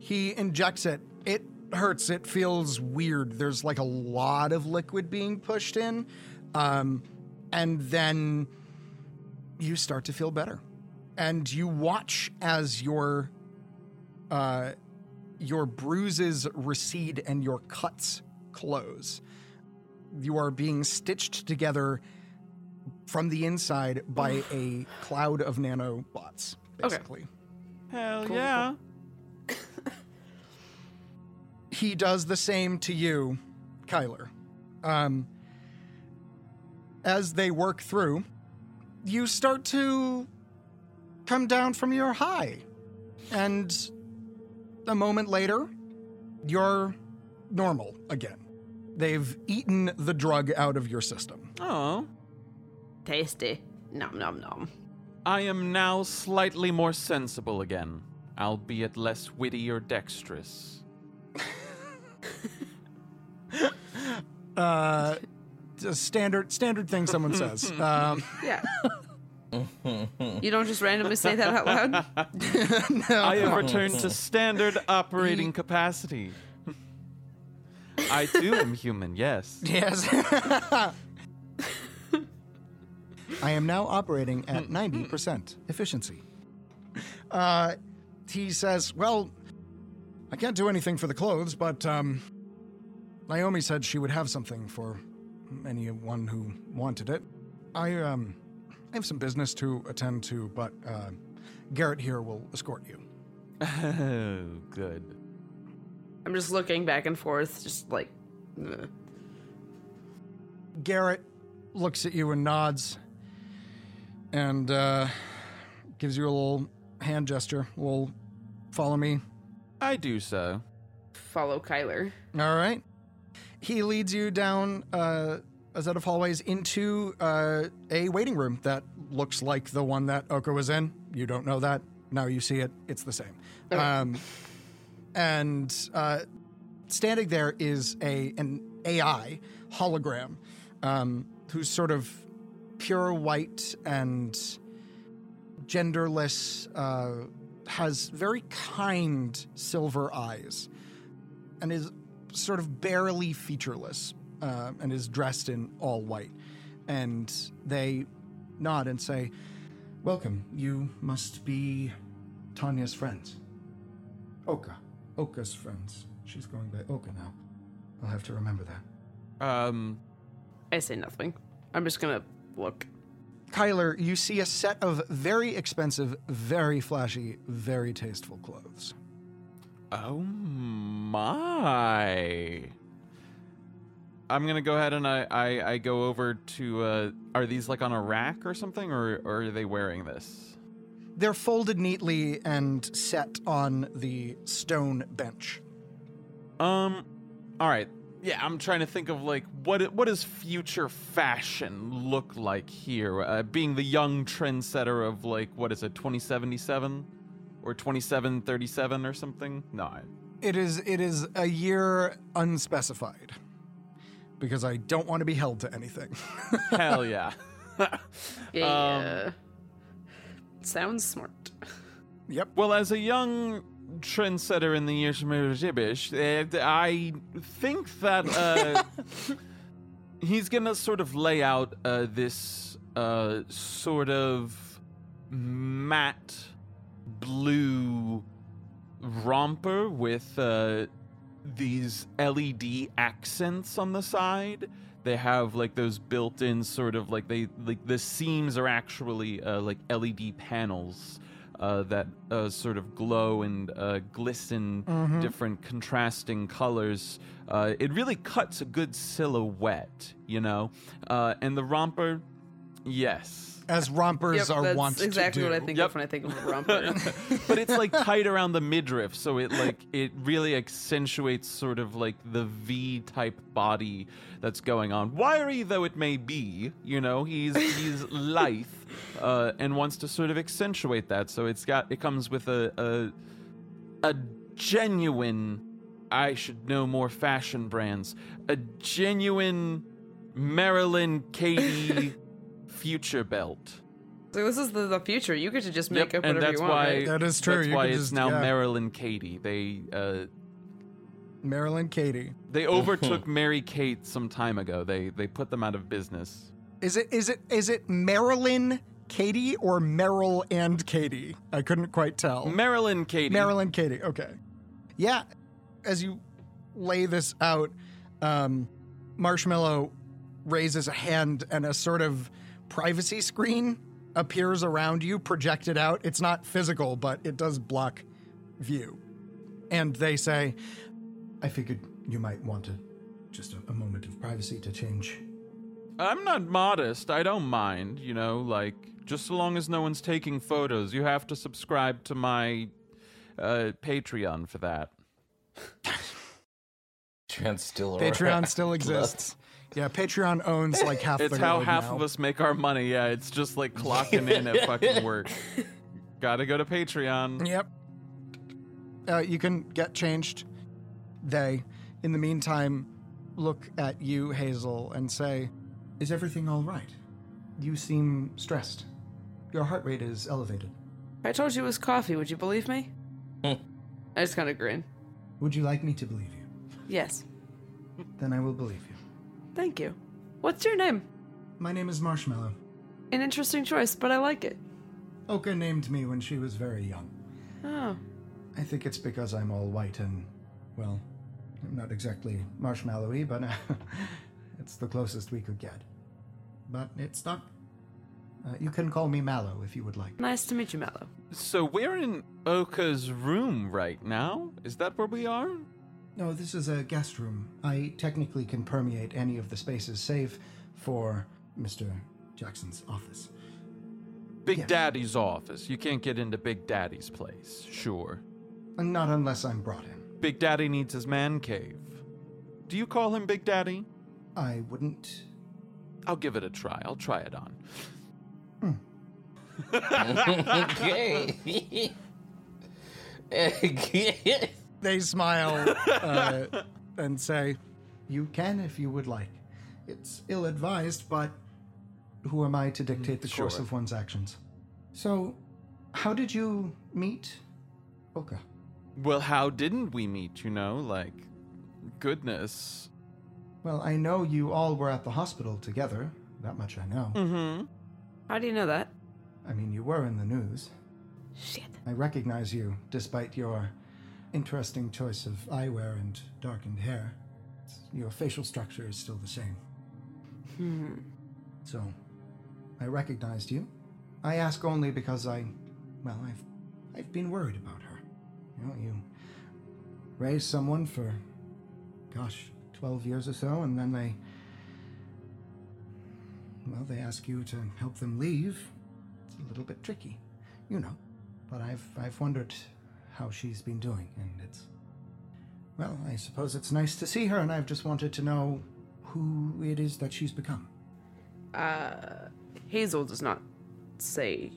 He injects it. It hurts. It feels weird. There's like a lot of liquid being pushed in. Um, and then you start to feel better. And you watch as your uh, your bruises recede and your cuts close. You are being stitched together from the inside by a cloud of nanobots, basically. Hell Cool, yeah. he does the same to you, Kyler. Um, as they work through, you start to come down from your high. And a moment later, you're normal again. They've eaten the drug out of your system. Oh. Tasty. Nom nom nom. I am now slightly more sensible again, albeit less witty or dexterous. Uh, just standard standard thing someone says. Um, Yeah. you don't just randomly say that out loud. No. I have returned to standard operating capacity. I too am human, yes. Yes. I am now operating at 90% efficiency. Uh, he says, Well, I can't do anything for the clothes, but um, Naomi said she would have something for anyone who wanted it. I, um, I have some business to attend to, but uh, Garrett here will escort you. Oh, good. I'm just looking back and forth, just like. ugh. Garrett looks at you and nods and uh, gives you a little hand gesture. Will follow me. I do so. Follow Kyler. All right. He leads you down uh, a set of hallways into uh, a waiting room that looks like the one that Oka was in. You don't know that. Now you see it. It's the same. Um, and uh, standing there is a an AI hologram um, who's sort of pure white and genderless, uh, has very kind silver eyes, and is sort of barely featureless, uh, and is dressed in all white. And they nod and say, Welcome. You must be Tanya's friends. Oka. Oka's friends. She's going by Oka now. I'll have to remember that. Um, I say nothing. I'm just gonna look. Kyler, you see a set of very expensive, very flashy, very tasteful clothes. oh my. I'm gonna go ahead and I, I, I go over to, uh, are these like on a rack or something, or, or are they wearing this? They're folded neatly and set on the stone bench. Um, all right. Yeah, I'm trying to think of like what what does future fashion look like here? Uh, being the young trendsetter of like what is it, 2077 or 2737 or something? No, I, It is it is a year unspecified. Because I don't want to be held to anything. hell yeah. Yeah. Sounds smart. Yep. Well, as a young trendsetter in the Yishmiribish, uh, I think that uh, he's gonna sort of lay out uh, this uh, sort of matte blue romper with uh, these LED accents on the side. They have like those built-in sort of like they like the seams are actually uh, like LED panels uh, that uh, sort of glow and uh, glisten Mhm. different contrasting colors. Uh, it really cuts a good silhouette, you know. Uh, and the romper, yes, As rompers Yep, are that's wont exactly to do. what I think of when I think of a romper. but it's like tight around the midriff, so it like it really accentuates sort of like the V type body that's going on. Wiry though it may be, you know, he's he's lithe uh, and wants to sort of accentuate that. So it's got it comes with a a, a genuine. I should know more fashion brands. A genuine Marilyn Katie future belt. So this is the, the future. You get to just make Yep, up and whatever that's you want. why right? That is true. That's You why can it's just- now yeah. Marilyn Katie. They uh, Marilyn Katie. they overtook Mary Kate some time ago. They they put them out of business. Is it is it is it Marilyn Katie or Meryl and Katie? I couldn't quite tell. Marilyn Katie. Marilyn Katie. Okay. Yeah. As you lay this out, um, Marshmallow raises a hand and a sort of privacy screen appears around you, projected out. It's not physical, but it does block view. And they say, I figured you might want to just a, a moment of privacy to change. I'm not modest. I don't mind. You know, like just so long as no one's taking photos. You have to subscribe to my uh, Patreon for that. Patreon still Patreon still exists. Yeah, Patreon owns like half It's the. It's how half now. of us make our money. Yeah, it's just like clocking in at fucking work. Gotta go to Patreon. Yep. Uh, you can get changed. They, in the meantime, look at you, Hazel, and say, Is everything all right? You seem stressed. Your heart rate is elevated. I told you it was coffee, would you believe me? I just kind of grin. Would you like me to believe you? Yes. Then I will believe you. Thank you. What's your name? My name is Marshmallow. An interesting choice, but I like it. Oka named me when she was very young. Oh. I think it's because I'm all white and, well, I'm not exactly marshmallowy, but uh, it's the closest we could get. But it's stuck. Uh, you can call me Mallow if you would like. Nice to meet you, Mallow. So we're in Oka's room right now. Is that where we are? No, this is a guest room. I technically can permeate any of the spaces, save for Mr. Jackson's office. Big Yes. Daddy's office. You can't get into Big Daddy's place. Sure. Not unless I'm brought in. Big Daddy needs his man cave. Do you call him Big Daddy? I wouldn't. I'll give it a try. I'll try it on. Hmm. okay. They smile uh, and say, You can if you would like. It's ill advised, but who am I to dictate the course Sure. of one's actions? So, how did you meet Oka? Well, how didn't we meet, you know? Like, goodness. Well, I know you all were at the hospital together. That much I know. Mm-hmm. How do you know that? I mean, you were in the news. Shit. I recognize you, despite your interesting choice of eyewear and darkened hair. Your facial structure is still the same. Hmm. So, I recognized you. I ask only because I, well, I've, I've been worried about her. You know, you raise someone for, gosh, 12 years or so, and then they, well, they ask you to help them leave. It's a little bit tricky, you know. But I've, I've wondered how she's been doing, and it's, well, I suppose it's nice to see her, and I've just wanted to know who it is that she's become. Uh, Hazel does not say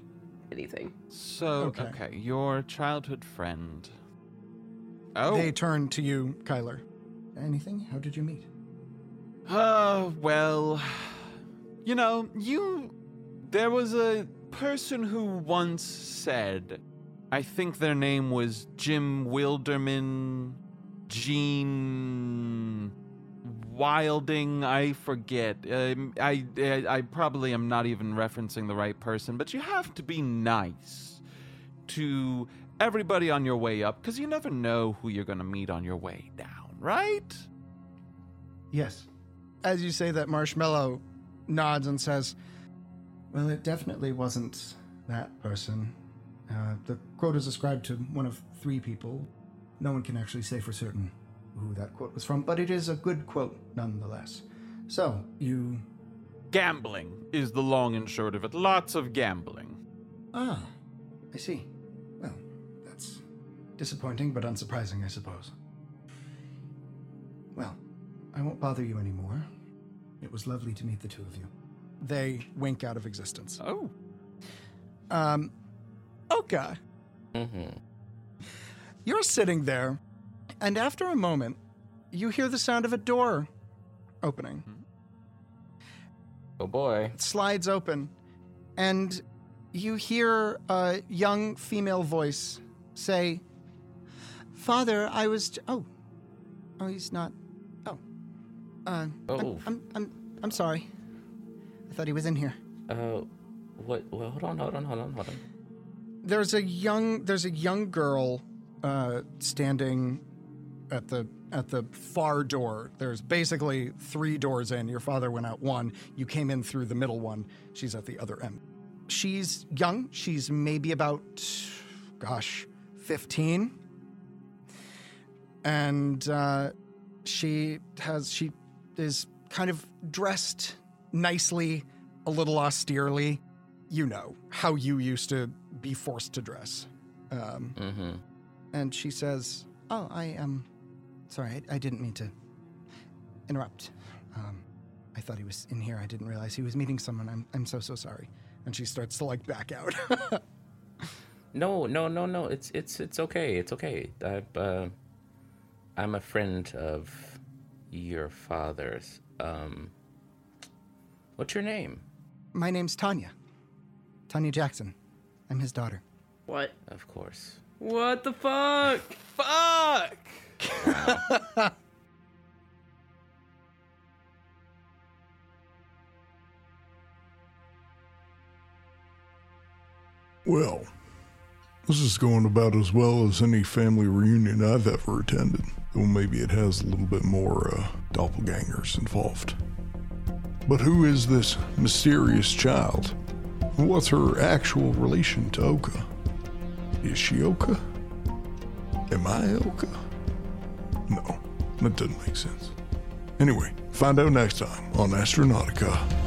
anything. So, Okay. okay. your childhood friend. Oh. They turn to you, Kyler. Anything? How did you meet? Uh, well, you know, you. There was a person who once said, I think their name was Jim Wilderman, Gene Wilding, I forget. Um, I, I, I probably am not even referencing the right person, but you have to be nice to everybody on your way up because you never know who you're going to meet on your way down, right? Yes. As you say that, Marshmallow nods and says, Well, it definitely wasn't that person. Uh, the quote is ascribed to one of three people. No one can actually say for certain who that quote was from, but it is a good quote nonetheless. So, you. Gambling is the long and short of it. Lots of gambling. Ah, I see. Well, that's disappointing, but unsurprising, I suppose. Well, I won't bother you anymore. It was lovely to meet the two of you. they wink out of existence. Oh. Um, Oka, Mm-hmm. you're sitting there, and after a moment, you hear the sound of a door opening. Oh boy. It slides open, and you hear a young female voice say, Father, I was. J- oh. Oh, he's not. Oh. Uh, I'm, Oh. I'm, I'm, I'm sorry. I thought he was in here. Uh, what? Well, hold on, hold on, hold on, hold on. There's a young there's a young girl uh, standing at the at the far door. There's basically three doors in. Your father went out one. You came in through the middle one. She's at the other end. She's young. She's maybe about, gosh, fifteen. And uh, she has she is kind of dressed nicely, a little austerely. You know how you used to be forced to dress. Um, Mm-hmm. and she says, "Oh, I am sorry. I, I didn't mean to interrupt. Um, I thought he was in here. I didn't realize he was meeting someone. I'm I'm so so sorry." And she starts to like back out. No, no, no, no. It's it's it's okay. It's okay. I, uh, I'm a friend of your father's. Um, what's your name? My name's Tanya. Tanya Jackson. I'm his daughter. What? Of course. What the fuck? Fuck! Well, this is going about as well as any family reunion I've ever attended. Though maybe it has a little bit more uh, doppelgangers involved. But who is this mysterious child? What's her actual relation to Oka? Is she Oka? Am I Oka? No, that doesn't make sense. Anyway, find out next time on Astronautica.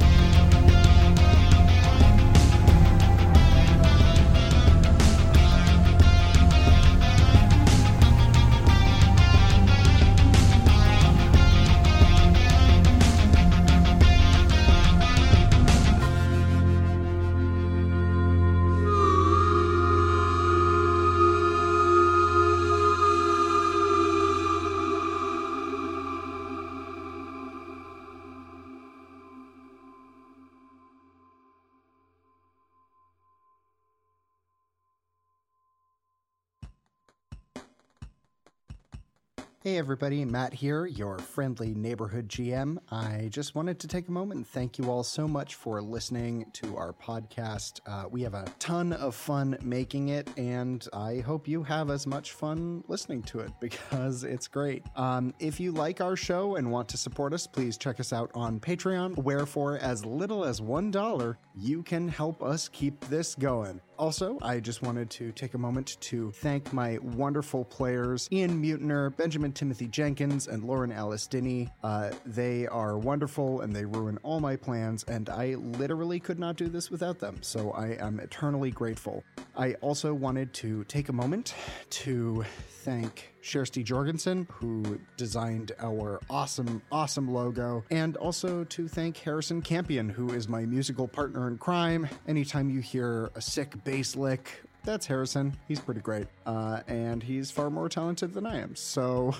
Hey everybody, Matt here, your friendly neighborhood GM. I just wanted to take a moment and thank you all so much for listening to our podcast. Uh, we have a ton of fun making it, and I hope you have as much fun listening to it because it's great. Um, if you like our show and want to support us, please check us out on Patreon, where for as little as $1, you can help us keep this going. Also, I just wanted to take a moment to thank my wonderful players Ian Mutiner, Benjamin Timothy Jenkins, and Lauren Alice Dinney. Uh, they are wonderful and they ruin all my plans, and I literally could not do this without them, so I am eternally grateful. I also wanted to take a moment to thank Shersty Jorgensen, who designed our awesome, awesome logo, and also to thank Harrison Campion, who is my musical partner in crime. Anytime you hear a sick bass lick, that's Harrison. He's pretty great. Uh, and he's far more talented than I am. So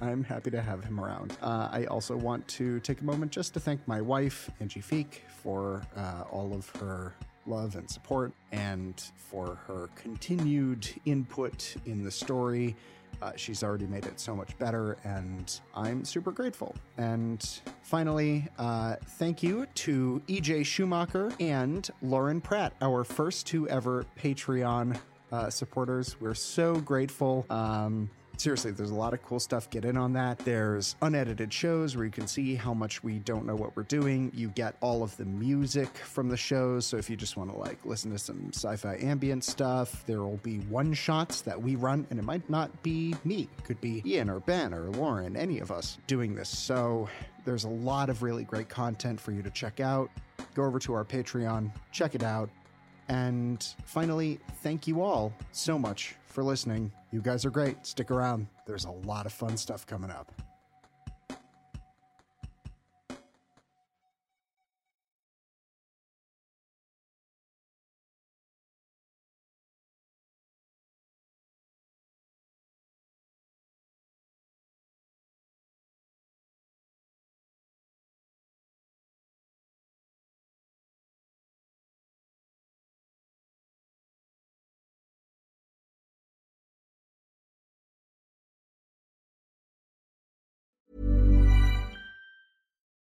I'm happy to have him around. Uh, I also want to take a moment just to thank my wife, Angie Feek, for uh, all of her love and support and for her continued input in the story. Uh, she's already made it so much better, and I'm super grateful. And finally, uh, thank you to EJ Schumacher and Lauren Pratt, our first two ever Patreon uh, supporters. We're so grateful. Um, seriously, there's a lot of cool stuff. Get in on that. There's unedited shows where you can see how much we don't know what we're doing. You get all of the music from the shows. So if you just want to like listen to some sci-fi ambient stuff, there will be one shots that we run, and it might not be me. It could be Ian or Ben or Lauren, any of us doing this. So there's a lot of really great content for you to check out. Go over to our Patreon, check it out. And finally, thank you all so much for listening. You guys are great. Stick around. There's a lot of fun stuff coming up.